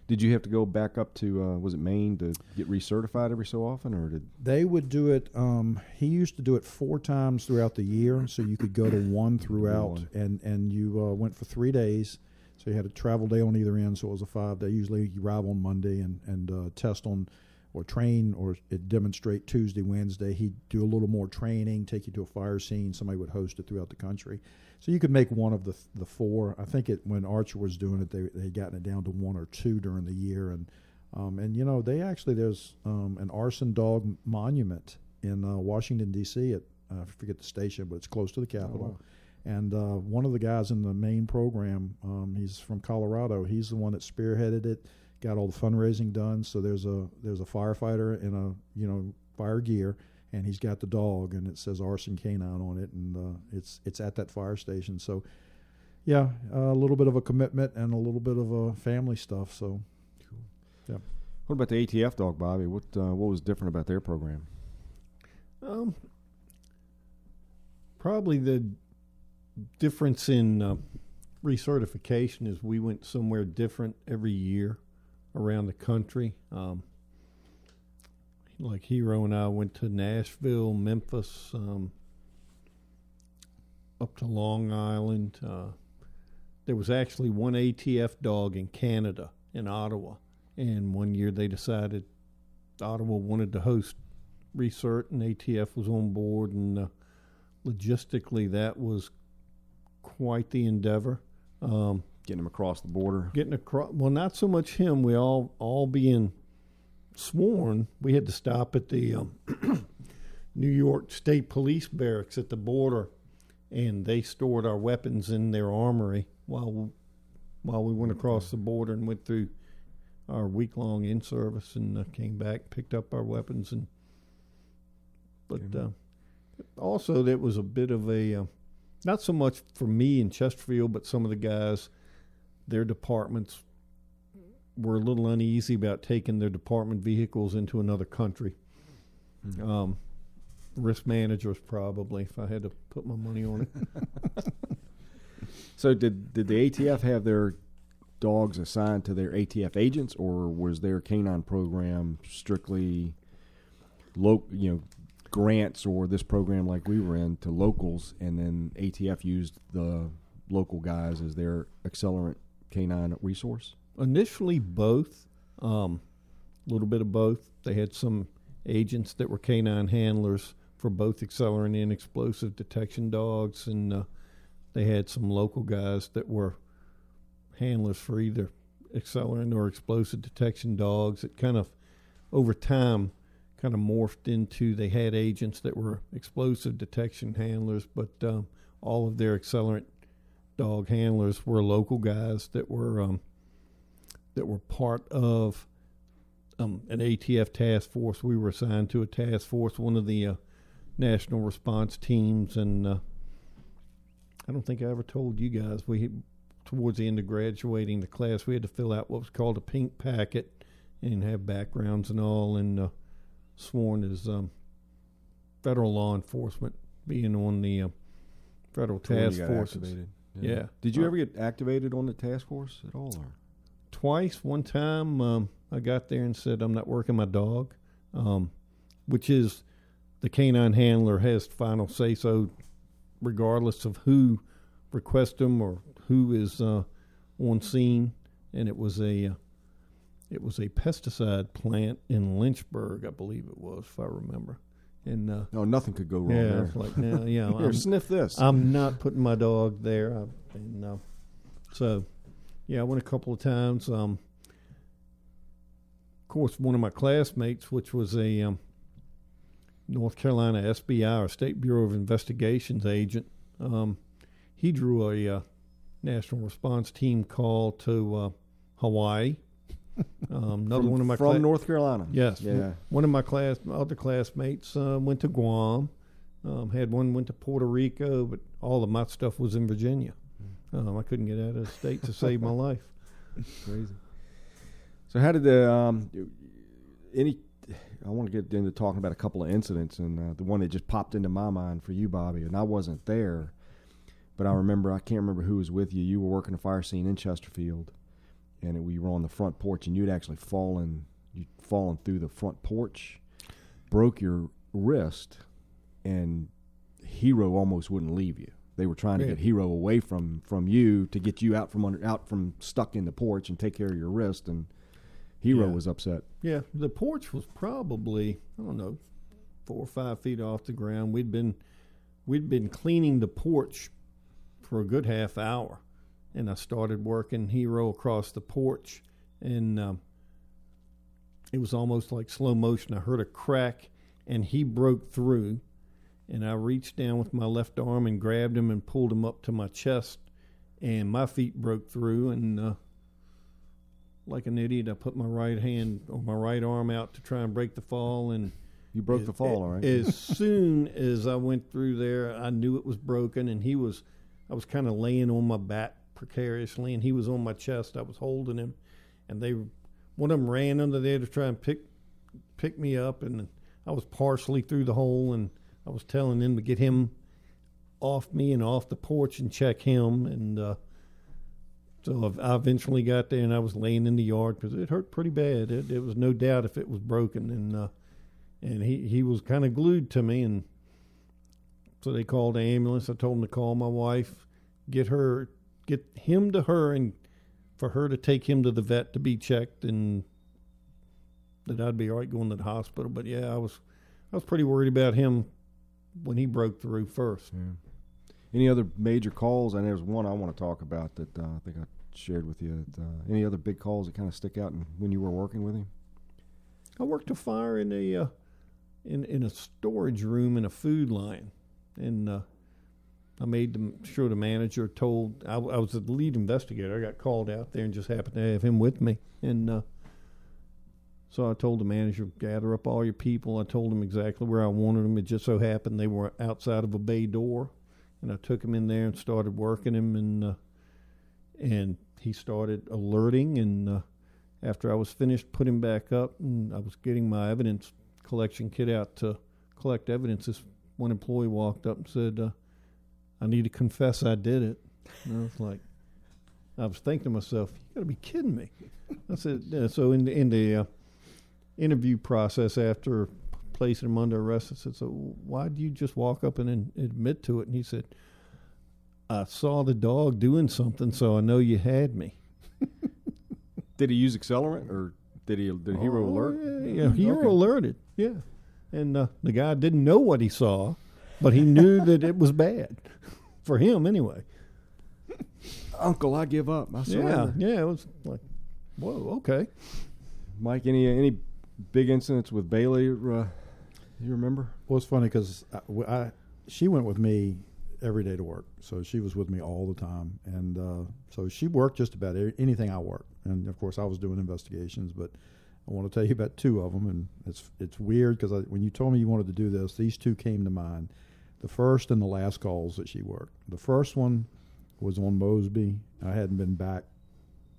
Did you have to go back up to uh, was it Maine to get recertified every so often, or did
They would do it. Um, he used to do it four times throughout the year, so you could go to one throughout,
One.
and and you uh, went for three days. So you had a travel day on either end, so it was a five day. Usually you arrive on Monday and and uh, test on or train or demonstrate Tuesday, Wednesday. He'd do a little more training, take you to a fire scene. Somebody would host it throughout the country, so you could make one of the the four. I think it when Archer was doing it, they they gotten it down to one or two during the year, and um, and you know they actually there's um, an arson dog monument in uh, Washington D.C. at uh, I forget the station, but it's close to the Capitol. And uh, one of the guys in the Maine program, um, he's from Colorado. He's the one that spearheaded it, got all the fundraising done. So there's a there's a firefighter in a you know fire gear, and he's got the dog, and it says arson canine on it, and uh, it's it's at that fire station. So yeah, a little bit of a commitment and a little bit of a family stuff. So yeah.
what about the ATF dog, Bobby? What uh, what was different about their program?
Um, probably the difference in uh, recertification is we went somewhere different every year around the country. Um, like Hero and I went to Nashville, Memphis, um, up to Long Island. Uh, there was actually one ATF dog in Canada, in Ottawa, and one year they decided Ottawa wanted to host research, and ATF was on board, and uh, logistically that was quite the endeavor. Um,
Getting them across the border.
getting across, well, not so much him. We all all being sworn. We had to stop at the um, New York State Police barracks at the border, and they stored our weapons in their armory while while we went across the border and went through our week long in service and uh, came back, picked up our weapons, and but uh, also there was a bit of a uh, not so much for me in Chesterfield, but some of the guys, their departments were a little uneasy about taking their department vehicles into another country.
Mhm.
Um, risk managers probably, if I had to put my money on it.
So did did the ATF have their dogs assigned to their ATF agents, or was their canine program strictly lo- you know grants or this program like we were in to locals, and then ATF used the local guys as their accelerant canine resource?
Initially, both. A um, little bit of both. They had some agents that were canine handlers for both accelerant and explosive detection dogs, and uh, they had some local guys that were handlers for either accelerant or explosive detection dogs. It kind of, over time, kind of morphed into they had agents that were explosive detection handlers, but um, all of their accelerant dog handlers were local guys that were um, that were part of um, an ATF task force. We were assigned to a task force, one of the uh, national response teams, and uh, I don't think I ever told you guys we towards the end of graduating the class we had to fill out what was called a pink packet and have backgrounds and all, and uh, sworn as um, federal law enforcement, being on the uh, federal task
got activated.
Yeah.
Did you
Uh,
ever get activated on the task force at all? Or?
twice. One time, um, I got there and said, "I'm not working my dog," um, which is the canine handler has final say so, regardless of who requests them or who is uh, on scene. And it was a uh, it was a pesticide plant in Lynchburg, I believe it was, if I remember. And uh,
No, nothing could go wrong
yeah,
there.
like now, yeah,
Here,
I'm,
sniff this.
I'm not putting my dog there. I, and, uh, so, yeah, I went a couple of times. Um, of course, one of my classmates, which was a um, North Carolina SBI or State Bureau of Investigations agent, um, he drew a uh, national response team call to uh, Hawaii. Um, another
from,
one of my
from
cla-
North Carolina.
Yes.
Yeah.
One of my class, my other classmates uh, went to Guam. Um, had one went to Puerto Rico, but all of my stuff was in Virginia. Um, I couldn't get out of the state to save my life.
Crazy. So how did the um any? I want to get into talking about a couple of incidents, and uh, the one that just popped into my mind for you, Bobby, and I wasn't there, but I remember I can't remember who was with you. You were working a fire scene in Chesterfield, and it, we were on the front porch, and you'd actually fallen, you'd fallen through the front porch, broke your wrist, and Hero almost wouldn't leave you. They were trying to get Hero away from from you to get you out from under out from stuck in the porch and take care of your wrist, and Hero
Yeah.
was upset.
Yeah, the porch was probably I don't know four or five feet off the ground. We'd been we'd been cleaning the porch for a good half hour, and I started working Hero across the porch, and um, it was almost like slow motion. I heard a crack, and he broke through, and I reached down with my left arm and grabbed him and pulled him up to my chest, and my feet broke through, and uh, like an idiot, I put my right hand or my right arm out to try and break the fall, and
You broke
as-
the fall, all right?
As soon as I went through there, I knew it was broken, and he was, I was kind of laying on my back precariously, and he was on my chest. I was holding him, and they, one of them ran under there to try and pick, pick me up, and I was partially through the hole, and I was telling them to get him off me and off the porch and check him, and uh, so I eventually got there, and I was laying in the yard because it hurt pretty bad. It, it was no doubt if it was broken, and. Uh, and he, he was kind of glued to me and so they called the ambulance i told them to call my wife get her get him to her and for her to take him to the vet to be checked and that i'd be all right going to the hospital but yeah i was i was pretty worried about him when he broke through first
Yeah. Any other major calls? And there's one I want to talk about that uh, I think I shared with you. Uh, any other big calls that kind of stick out in, when you were working with him?
I worked a fire in a uh, in in a storage room in a food line, and uh, I made the, sure the manager told I, I was the lead investigator. I got called out there and just happened to have him with me, and uh, so I told the manager gather up all your people. I told him exactly where I wanted them. It just so happened they were outside of a bay door, and I took him in there and started working him, and uh, and he started alerting and. Uh, after I was finished, put him back up, and I was getting my evidence collection kit out to collect evidence. This one employee walked up and said, uh, "I need to confess I did it." And I was like, I was thinking to myself, "You got to be kidding me!" I said, yeah, "So in the in the uh, interview process after placing him under arrest, I said, so why do you just walk up and admit to it?" And he said, "I saw the dog doing something, so I know you had me."
Did he use accelerant or did he did Hero
Oh,
alert?
Yeah, yeah, Hero
Okay.
alerted. Yeah, and uh, the guy didn't know what he saw, but he knew that it was bad for him anyway.
Uncle, I give up. I
Yeah,
surrender.
yeah, it was like, whoa, okay.
Mike, any any big incidents with Bailey? Uh, you remember?
Well, it's funny because I, I- she went with me every day to work, so she was with me all the time, and uh, so she worked just about anything I worked. And of course, I was doing investigations, but I want to tell you about two of them, and it's it's weird because when you told me you wanted to do this, these two came to mind. The first and the last calls that she worked. The first one was on Mosby. I hadn't been back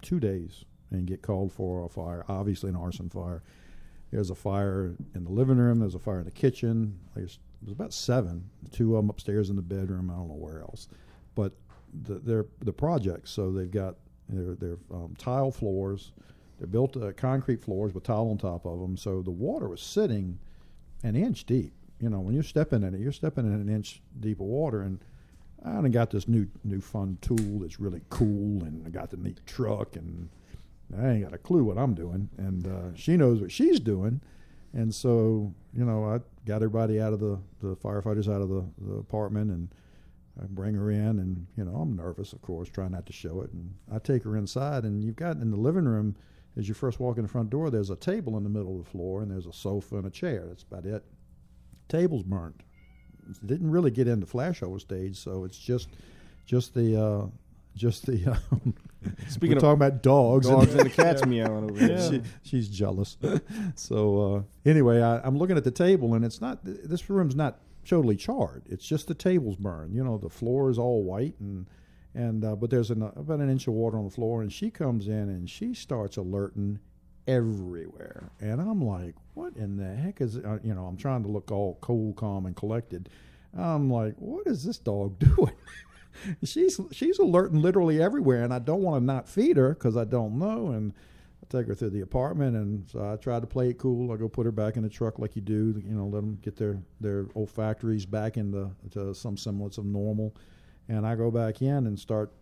two days and get called for a fire, obviously an arson fire. There's a fire in the living room. There's a fire in the kitchen. There's there's about seven. Two of them upstairs in the bedroom. I don't know where else, but the, they're the projects. So they've got they're, they're um, tile floors. They're built uh, concrete floors with tile on top of them. So the water was sitting an inch deep. You know, when you're stepping in it, you're stepping in an inch deep of water. And I done got this new new fun tool that's really cool, and I got the neat truck, and I ain't got a clue what I'm doing, and uh, she knows what she's doing, and so you know I got everybody out of the the firefighters out of the, the apartment, and I bring her in, and you know I'm nervous, of course, trying not to show it, and I take her inside, and you've got in the living room as you first walk in the front door, there's a table in the middle of the floor, and there's a sofa and a chair. That's about it. Table's burned. It didn't really get into flashover stage, so it's just just the uh, just the. Um,
Speaking of
talking about dogs, and-
dogs and the cats meowing over here.
She, she's jealous. so uh, anyway, I, I'm looking at the table, and it's not. This room's not totally charred. It's just the table's burned. You know, the floor is all white, and and uh, but there's an, about an inch of water on the floor, and she comes in and she starts alerting everywhere, and I'm like, what in the heck is? Uh, you know, I'm trying to look all cool, calm, and collected. I'm like, what is this dog doing? she's she's alerting literally everywhere, and I don't want to not feed her because I don't know. And I take her through the apartment, and so I try to play it cool. I go put her back in the truck like you do, you know, let them get their their olfactories back into to some semblance of normal. And I go back in and start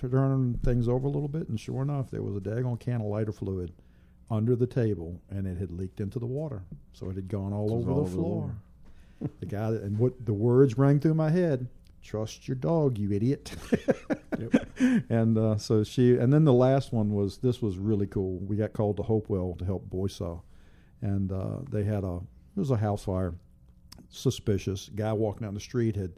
turning things over a little bit, and sure enough, there was a daggone can of lighter fluid under the table, and it had leaked into the water, so it had gone all over
all
the
the
floor.
water.
the guy that, and what the words rang through my head: "Trust your dog, you idiot." And uh, so she, and then the last one was this was really cool. We got called to Hopewell to help Boysaw, and uh, they had a it was a house fire. Suspicious guy walking down the street had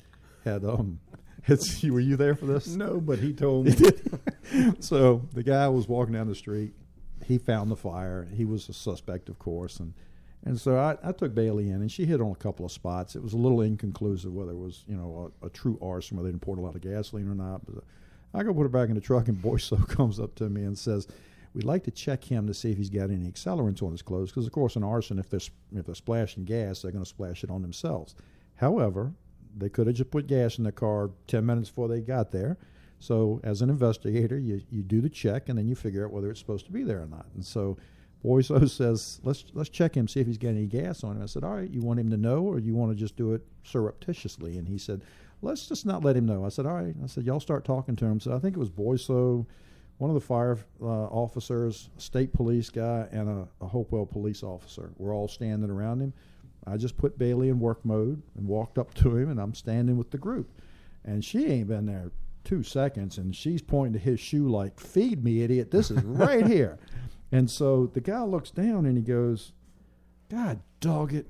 had um. Had, were you there for this?
No, but he told me.
so the guy was walking down the street. He found the fire. He was a suspect, of course, and and so I, I took Bailey in, and she hit on a couple of spots. It was a little inconclusive whether it was you know a, a true arson, whether they didn't pour a lot of gasoline or not. But uh, I go put her back in the truck, and Boyso comes up to me and says, "We'd like to check him to see if he's got any accelerants on his clothes, because of course in arson, if they're if they're splashing gas, they're going to splash it on themselves. However, they could have just put gas in the car ten minutes before they got there." So, as an investigator, you, you do the check and then you figure out whether it's supposed to be there or not. And so, Boyso says, "Let's let's check him, see if he's got any gas on him." I said, "All right, you want him to know, or you want to just do it surreptitiously?" And he said, "Let's just not let him know." I said, "All right." I said, "Y'all start talking to him." So I think it was Boyso, one of the fire uh, officers, state police guy, and a, a Hopewell police officer. We're all standing around him. I just put Bailey in work mode and walked up to him, and I'm standing with the group. And she ain't been there two seconds, and she's pointing to his shoe like, "Feed me, idiot! This is right here." And so the guy looks down and he goes, "God dog it!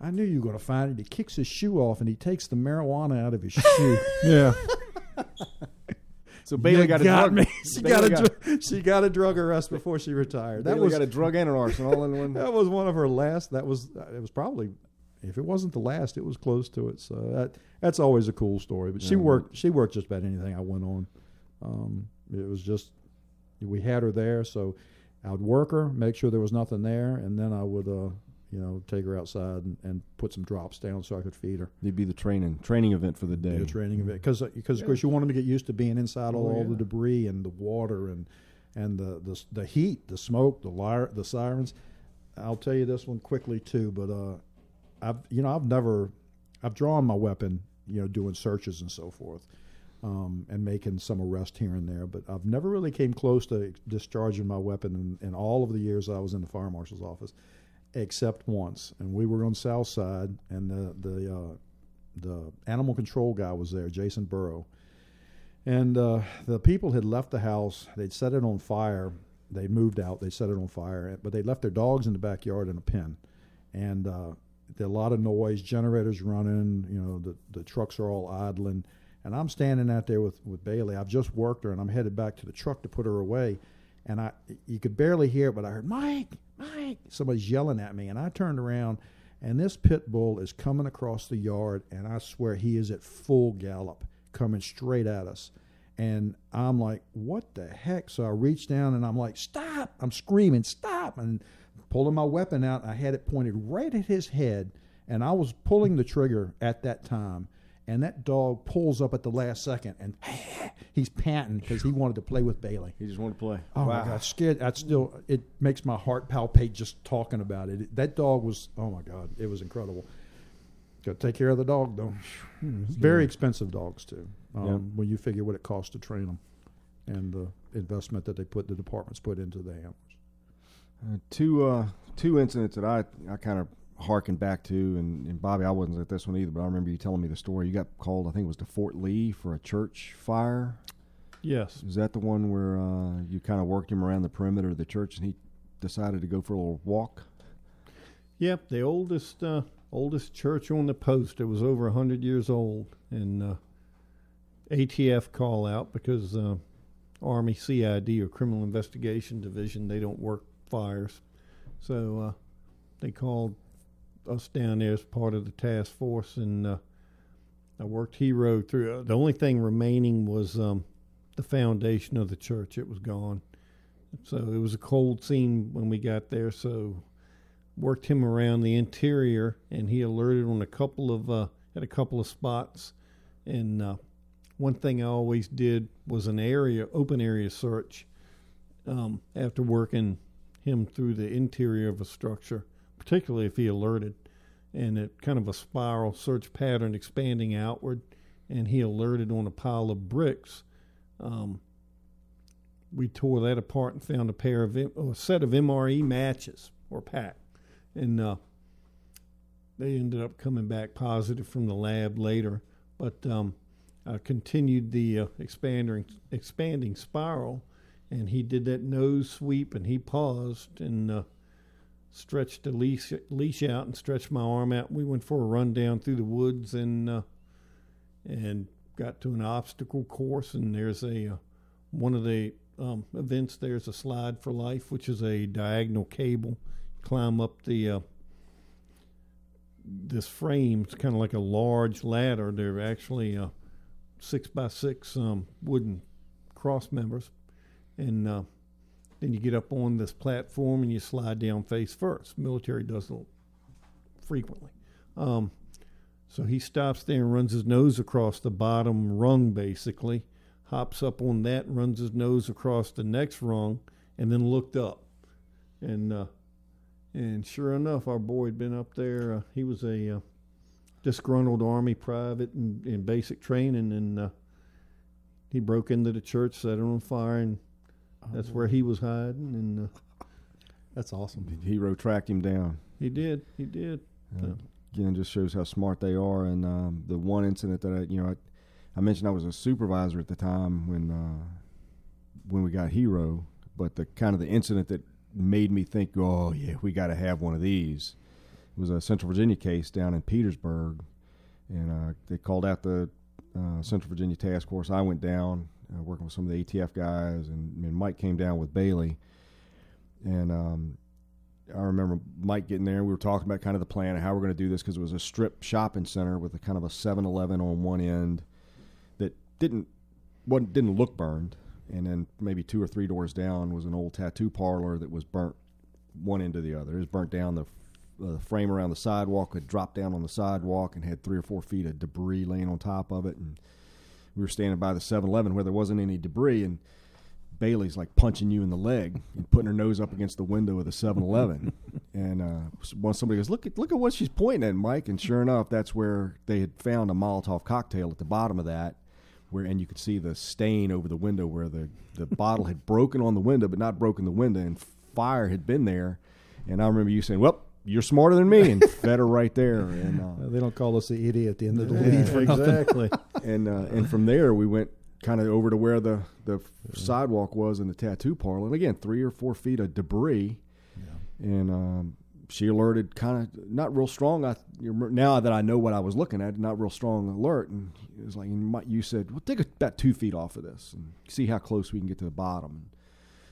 I knew you were going to find it." He kicks his shoe off and he takes the marijuana out of his shoe.
yeah.
So Bailey got,
got
a drug.
me. She
Bailey
got, a
got-
dr- she got a drug arrest before she retired. That
Bailey
was
got a drug and an arson all in one.
that was one of her last. That was uh, it was probably if it wasn't the last, it was close to it. So that that's always a cool story. But she
Yeah.
worked she worked just about anything I went on. Um, it was just we had her there, so I would work her, make sure there was nothing there, and then I would uh, you know take her outside and, and put some drops down so I could feed her.
It'd be the training training event for the day.
The training of it because because of course you want them to get used to being inside all,
Oh,
all the debris and the water and and the the, the heat, the smoke, the lyre, the sirens. I'll tell you this one quickly too, but uh, I've you know I've never I've drawn my weapon, you know, doing searches and so forth, um, and making some arrest here and there, but I've never really came close to discharging my weapon in, in all of the years I was in the fire marshal's office, except once, and we were on South Side, and the the uh, the animal control guy was there, Jason Burrow, and uh, the people had left the house. They'd set it on fire. They'd moved out. They set it on fire, but they left their dogs in the backyard in a pen, and uh, a lot of noise, generators running. You know, the the trucks are all idling, and I'm standing out there with with Bailey. I've just worked her, and I'm headed back to the truck to put her away, and I you could barely hear it, but I heard Mike, Mike. Somebody's yelling at me, and I turned around, and this pit bull is coming across the yard, and I swear he is at full gallop, coming straight at us. And I'm like, what the heck? So I reach down and I'm like, stop. I'm screaming, stop. And pulling my weapon out. I had it pointed right at his head. And I was pulling the trigger at that time. And that dog pulls up at the last second and he's panting because he wanted to play with Bailey.
He just wanted to play.
Oh my God, scared. That still it makes my heart palpate just talking about it. That dog was oh my God, it was incredible. Got to take care of the dog though. Very expensive dogs too. Um,
Yeah.
When you figure what it costs to train them, and the investment that they put the departments put into the animals.
Uh, two uh, two incidents that I I kind of harken back to, and, and Bobby, I wasn't at this one either, but I remember you telling me the story. You got called, I think it was to Fort Lee for a church fire.
Yes.
Is that the one where uh, you kind of worked him around the perimeter of the church, and he decided to go for a little walk?
Yep, the oldest uh, oldest church on the post. It was over hundred years old, and uh, ATF call out because uh, Army CID or Criminal Investigation Division they don't work fires, so uh, they called us down there as part of the task force, and uh, I worked hero through. Uh, the only thing remaining was um, the foundation of the church. It was gone, so it was a cold scene when we got there. So worked him around the interior, and he alerted on a couple of uh, at a couple of spots, and uh, one thing I always did was an area, open area search um, after working him through the interior of a structure, particularly if he alerted, and it kind of a spiral search pattern expanding outward, and he alerted on a pile of bricks. Um, we tore that apart and found a pair of a set of MRE matches or pack, and uh, they ended up coming back positive from the lab later. But um, I continued the uh, expanding expanding spiral, and he did that nose sweep, and he paused and uh, stretched the leash leash out and stretched my arm out. We went for a run down through the woods and uh, and got to an obstacle course, and there's a uh, one of the um, events. There's a slide for life, which is a diagonal cable. Climb up the uh, this frame. It's kind of like a large ladder. They're actually uh, six by six um, wooden cross members, and uh, then you get up on this platform and you slide down face first. Military does it frequently. Um, so he stops there and runs his nose across the bottom rung, basically, hops up on that, runs his nose across the next rung, and then looked up. And uh, and sure enough, our boy had been up there. Uh, he was a uh, disgruntled Army private in, in basic training, and uh, he broke into the church, set it on fire, and that's where he was hiding. And uh,
That's awesome.
The hero tracked him down.
he did, he did.
Uh, Again, just shows how smart they are. And um, the one incident that I, you know, I, I mentioned I was a supervisor at the time when uh, when we got Hero, but the kind of the incident that made me think, oh yeah, we got to have one of these. It was a Central Virginia case down in Petersburg, and uh, they called out the uh, Central Virginia Task Force. I went down uh, working with some of the ATF guys, and, and Mike came down with Bailey, and um, I remember Mike getting there. We were talking about kind of the plan of how we're going to do this because it was a strip shopping center with a kind of a 7-Eleven on one end that didn't wasn't, didn't look burned, and then maybe two or three doors down was an old tattoo parlor that was burnt one end to the other. It was burnt down. The uh, frame around the sidewalk had dropped down on the sidewalk and had three or four feet of debris laying on top of it. And we were standing by the 7-Eleven where there wasn't any debris, and Bailey's like punching you in the leg and putting her nose up against the window of the 7-Eleven. and uh, once somebody goes, "Look at look at what she's pointing at, Mike," and sure enough, that's where they had found a Molotov cocktail at the bottom of that, where and you could see the stain over the window where the the bottle had broken on the window, but not broken the window, and fire had been there. And I remember you saying, "Well." You're smarter than me, and better right there. And uh,
they don't call us the idiot at the end of the
Yeah,
lead for
exactly.
and uh, and from there we went kind of over to where the the sidewalk was in the tattoo parlor. And again, three or four feet of debris, and um, she alerted kind of not real strong. I now that I know what I was looking at, not real strong alert. And it was like you might- you said, well, dig about two feet off of this and see how close we can get to the bottom.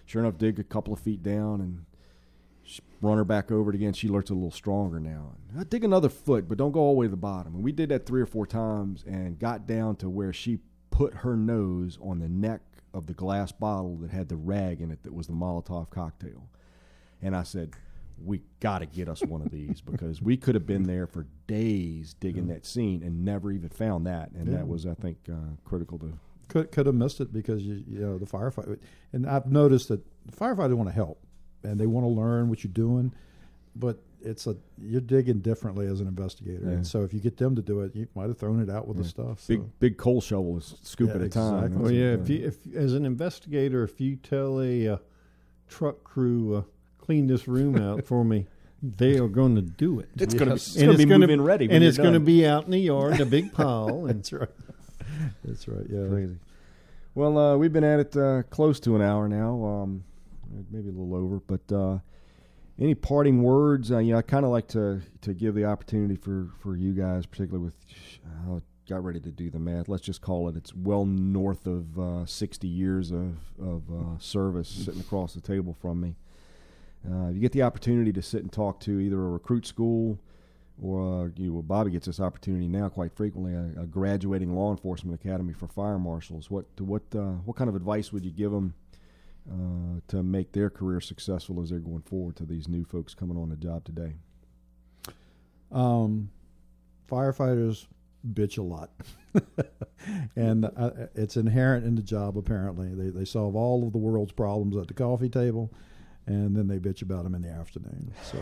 Sure enough, dig a couple of feet down and. Run her back over it again. She alerts a little stronger now. I dig another foot, but don't go all the way to the bottom. And we did that three or four times and got down to where she put her nose on the neck of the glass bottle that had the rag in it that was the Molotov cocktail. And I said, we got to get us one of these because we could have been there for days digging that scene and never even found that. And
Yeah.
that was, I think, uh, critical to.
Could could have missed it because you, you know the firefighter. And I've noticed that the firefighters want to help and they want to learn what you're doing, but it's a you're digging differently as an investigator.
Yeah.
And so if you get them to do it, you might have thrown it out with the stuff.
Big
so.
big coal shovel is scoop
Yeah,
at a time.
Well, yeah. If you, if as an investigator, if you tell a uh, truck crew uh, clean this room out for me, they are going to do it.
it's going to be, it's
And
gonna be
it's gonna-
moving ready.
and it's going to be out in the yard, a big pile. And
That's right. That's right. Yeah.
Crazy. Well, uh, we've been at it uh, close to an hour now, um, maybe a little over. But uh, any parting words? Uh, you know, I kind of like to to give the opportunity for for you guys, particularly with I got ready to do the math. Let's just call it. It's well north of uh, sixty years of of uh, service sitting across the table from me. Uh, you get the opportunity to sit and talk to either a recruit school or uh, you know, Bobby gets this opportunity now quite frequently. A, a graduating law enforcement academy for fire marshals. What what uh, what kind of advice would you give them uh, to make their career successful as they're going forward to these new folks coming on the job today?
Um, firefighters bitch a lot, and uh, it's inherent in the job. Apparently, they they solve all of the world's problems at the coffee table, and then they bitch about them in the afternoon. So,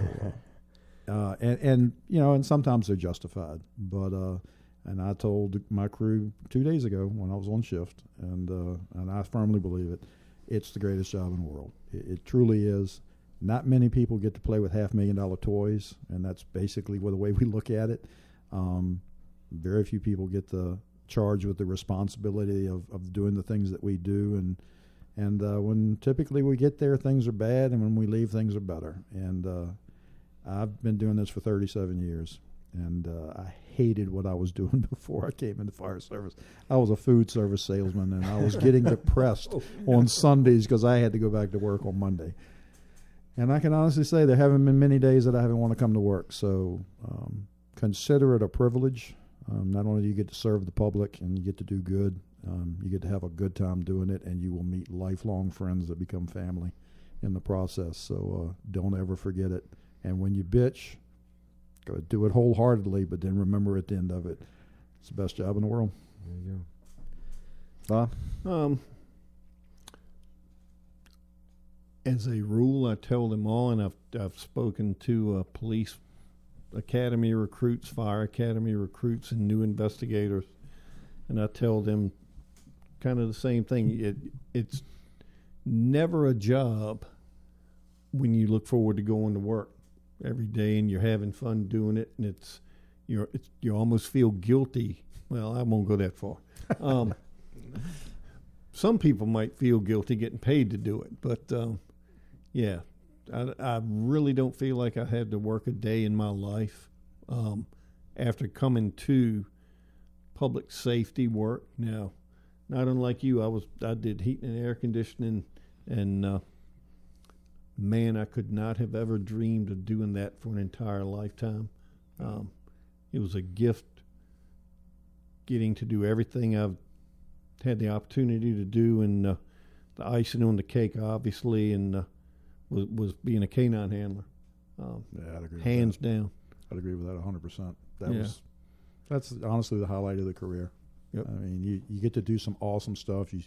uh, uh, and and you know, and sometimes they're justified, but. Uh, and I told my crew two days ago when I was on shift, and uh, and I firmly believe it. It's the greatest job in the world. It, it truly is. Not many people get to play with half million dollar toys, and that's basically the way we look at it. Um, very few people get the charge with the responsibility of, of doing the things that we do, and and uh, when typically we get there, things are bad, and when we leave, things are better. And uh, I've been doing this for 37 years, and uh, I hated what I was doing before I came into fire service. I was a food service salesman, and I was getting depressed on Sundays because I had to go back to work on Monday. And I can honestly say there haven't been many days that I haven't want to come to work. So um, consider it a privilege. Um, not only do you get to serve the public and you get to do good, um, you get to have a good time doing it, and you will meet lifelong friends that become family in the process. So uh, don't ever forget it. And when you bitch, do it wholeheartedly, but then remember at the end of it, it's the best job in the world.
There you go. Bob?
Um, as a rule, I tell them all, and I've I've spoken to uh, police academy recruits, fire academy recruits, and new investigators, and I tell them kind of the same thing. It it's never a job when you look forward to going to work every day and you're having fun doing it, and it's you're it's, you almost feel guilty. Well, I won't go that far. Um, some people might feel guilty getting paid to do it, but um, yeah, I, I, really don't feel like I had to work a day in my life um, after coming to public safety work. Now, not unlike you, I was I did heating and air conditioning, and uh, man, I could not have ever dreamed of doing that for an entire lifetime. Um, it was a gift getting to do everything I've had the opportunity to do, and uh, the icing on the cake, obviously, and uh, was was being a canine handler. Um,
yeah, I'd agree.
Hands down.
I'd agree with that 100. percent That
yeah.
was that's honestly the highlight of the career.
Yep.
I mean, you you get to do some awesome stuff. You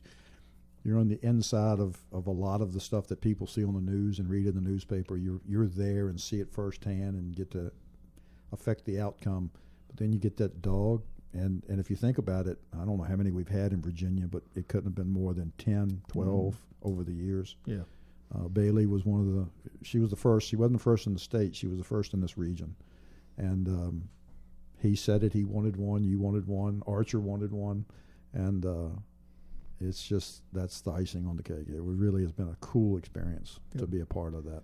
you're on the inside of, of a lot of the stuff that people see on the news and read in the newspaper. You're you're there and see it firsthand and get to affect the outcome. But then you get that dog, and, and if you think about it, I don't know how many we've had in Virginia, but it couldn't have been more than 10, 12 mm-hmm. over the years.
Yeah.
Uh, Bailey was one of the. She was the first. She wasn't the first in the state. She was the first in this region, and um, he said it. He wanted one. You wanted one. Archer wanted one, and uh, it's just that's the icing on the cake. It really has been a cool experience yep. to be a part of that.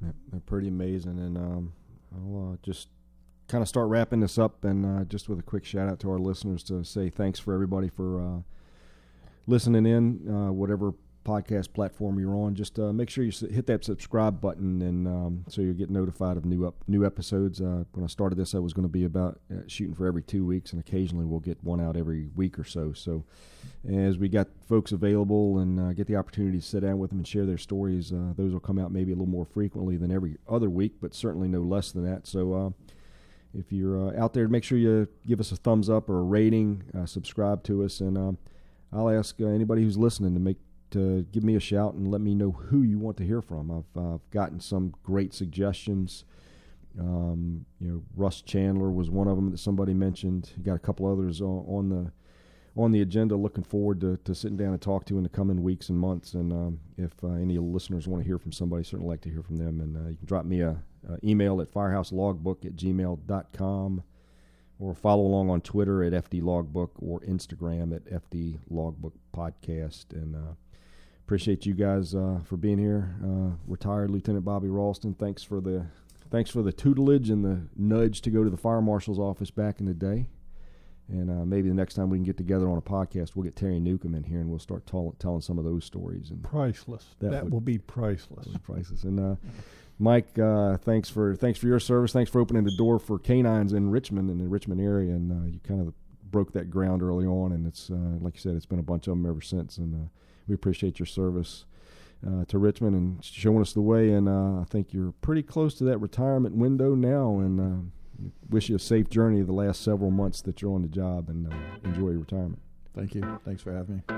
they're pretty amazing, and um, I'll uh, just kind of start wrapping this up, and uh, just with a quick shout out to our listeners to say thanks for everybody for uh, listening in, uh, whatever podcast platform you're on, just uh, make sure you hit that subscribe button, and um, so you'll get notified of new up new episodes. Uh, when I started this, I was going to be about uh, shooting for every two weeks, and occasionally we'll get one out every week or so. So, as we got folks available and uh, get the opportunity to sit down with them and share their stories, uh, those will come out maybe a little more frequently than every other week, but certainly no less than that. So. Uh, if you're out there, make sure you give us a thumbs up or a rating, subscribe to us, and um, I'll ask anybody who's listening to make to give me a shout and let me know who you want to hear from. I've, uh, gotten some great suggestions. Um, you know, Russ Chandler was one of them that somebody mentioned. Got a couple others on, on the on the agenda. Looking forward to, to sitting down and talk to in the coming weeks and months. And um, if uh, any listeners want to hear from somebody, certainly like to hear from them. And uh, you can drop me a, a email at firehouselogbook at gmail.com or follow along on Twitter at FD Logbook or Instagram at FD Logbook Podcast. And uh, appreciate you guys uh, for being here. Uh, retired Lieutenant Bobby Rollston, thanks for the thanks for the tutelage and the nudge to go to the fire marshal's office back in the day. And uh, maybe the next time we can get together on a podcast, we'll get Terry Newcomb in here and we'll start telling some of those stories. And
priceless. That, that would, will be priceless.
priceless. And uh, Mike, uh, thanks for thanks for your service. Thanks for opening the door for canines in Richmond in the Richmond area. And uh, you kind of broke that ground early on. And it's uh, like you said, it's been a bunch of them ever since. And we appreciate your service uh, to Richmond and showing us the way. And uh, I think you're pretty close to that retirement window now. And uh, wish you a safe journey the last several months that you're on the job and uh, enjoy your retirement.
Thank you. Thanks for having me.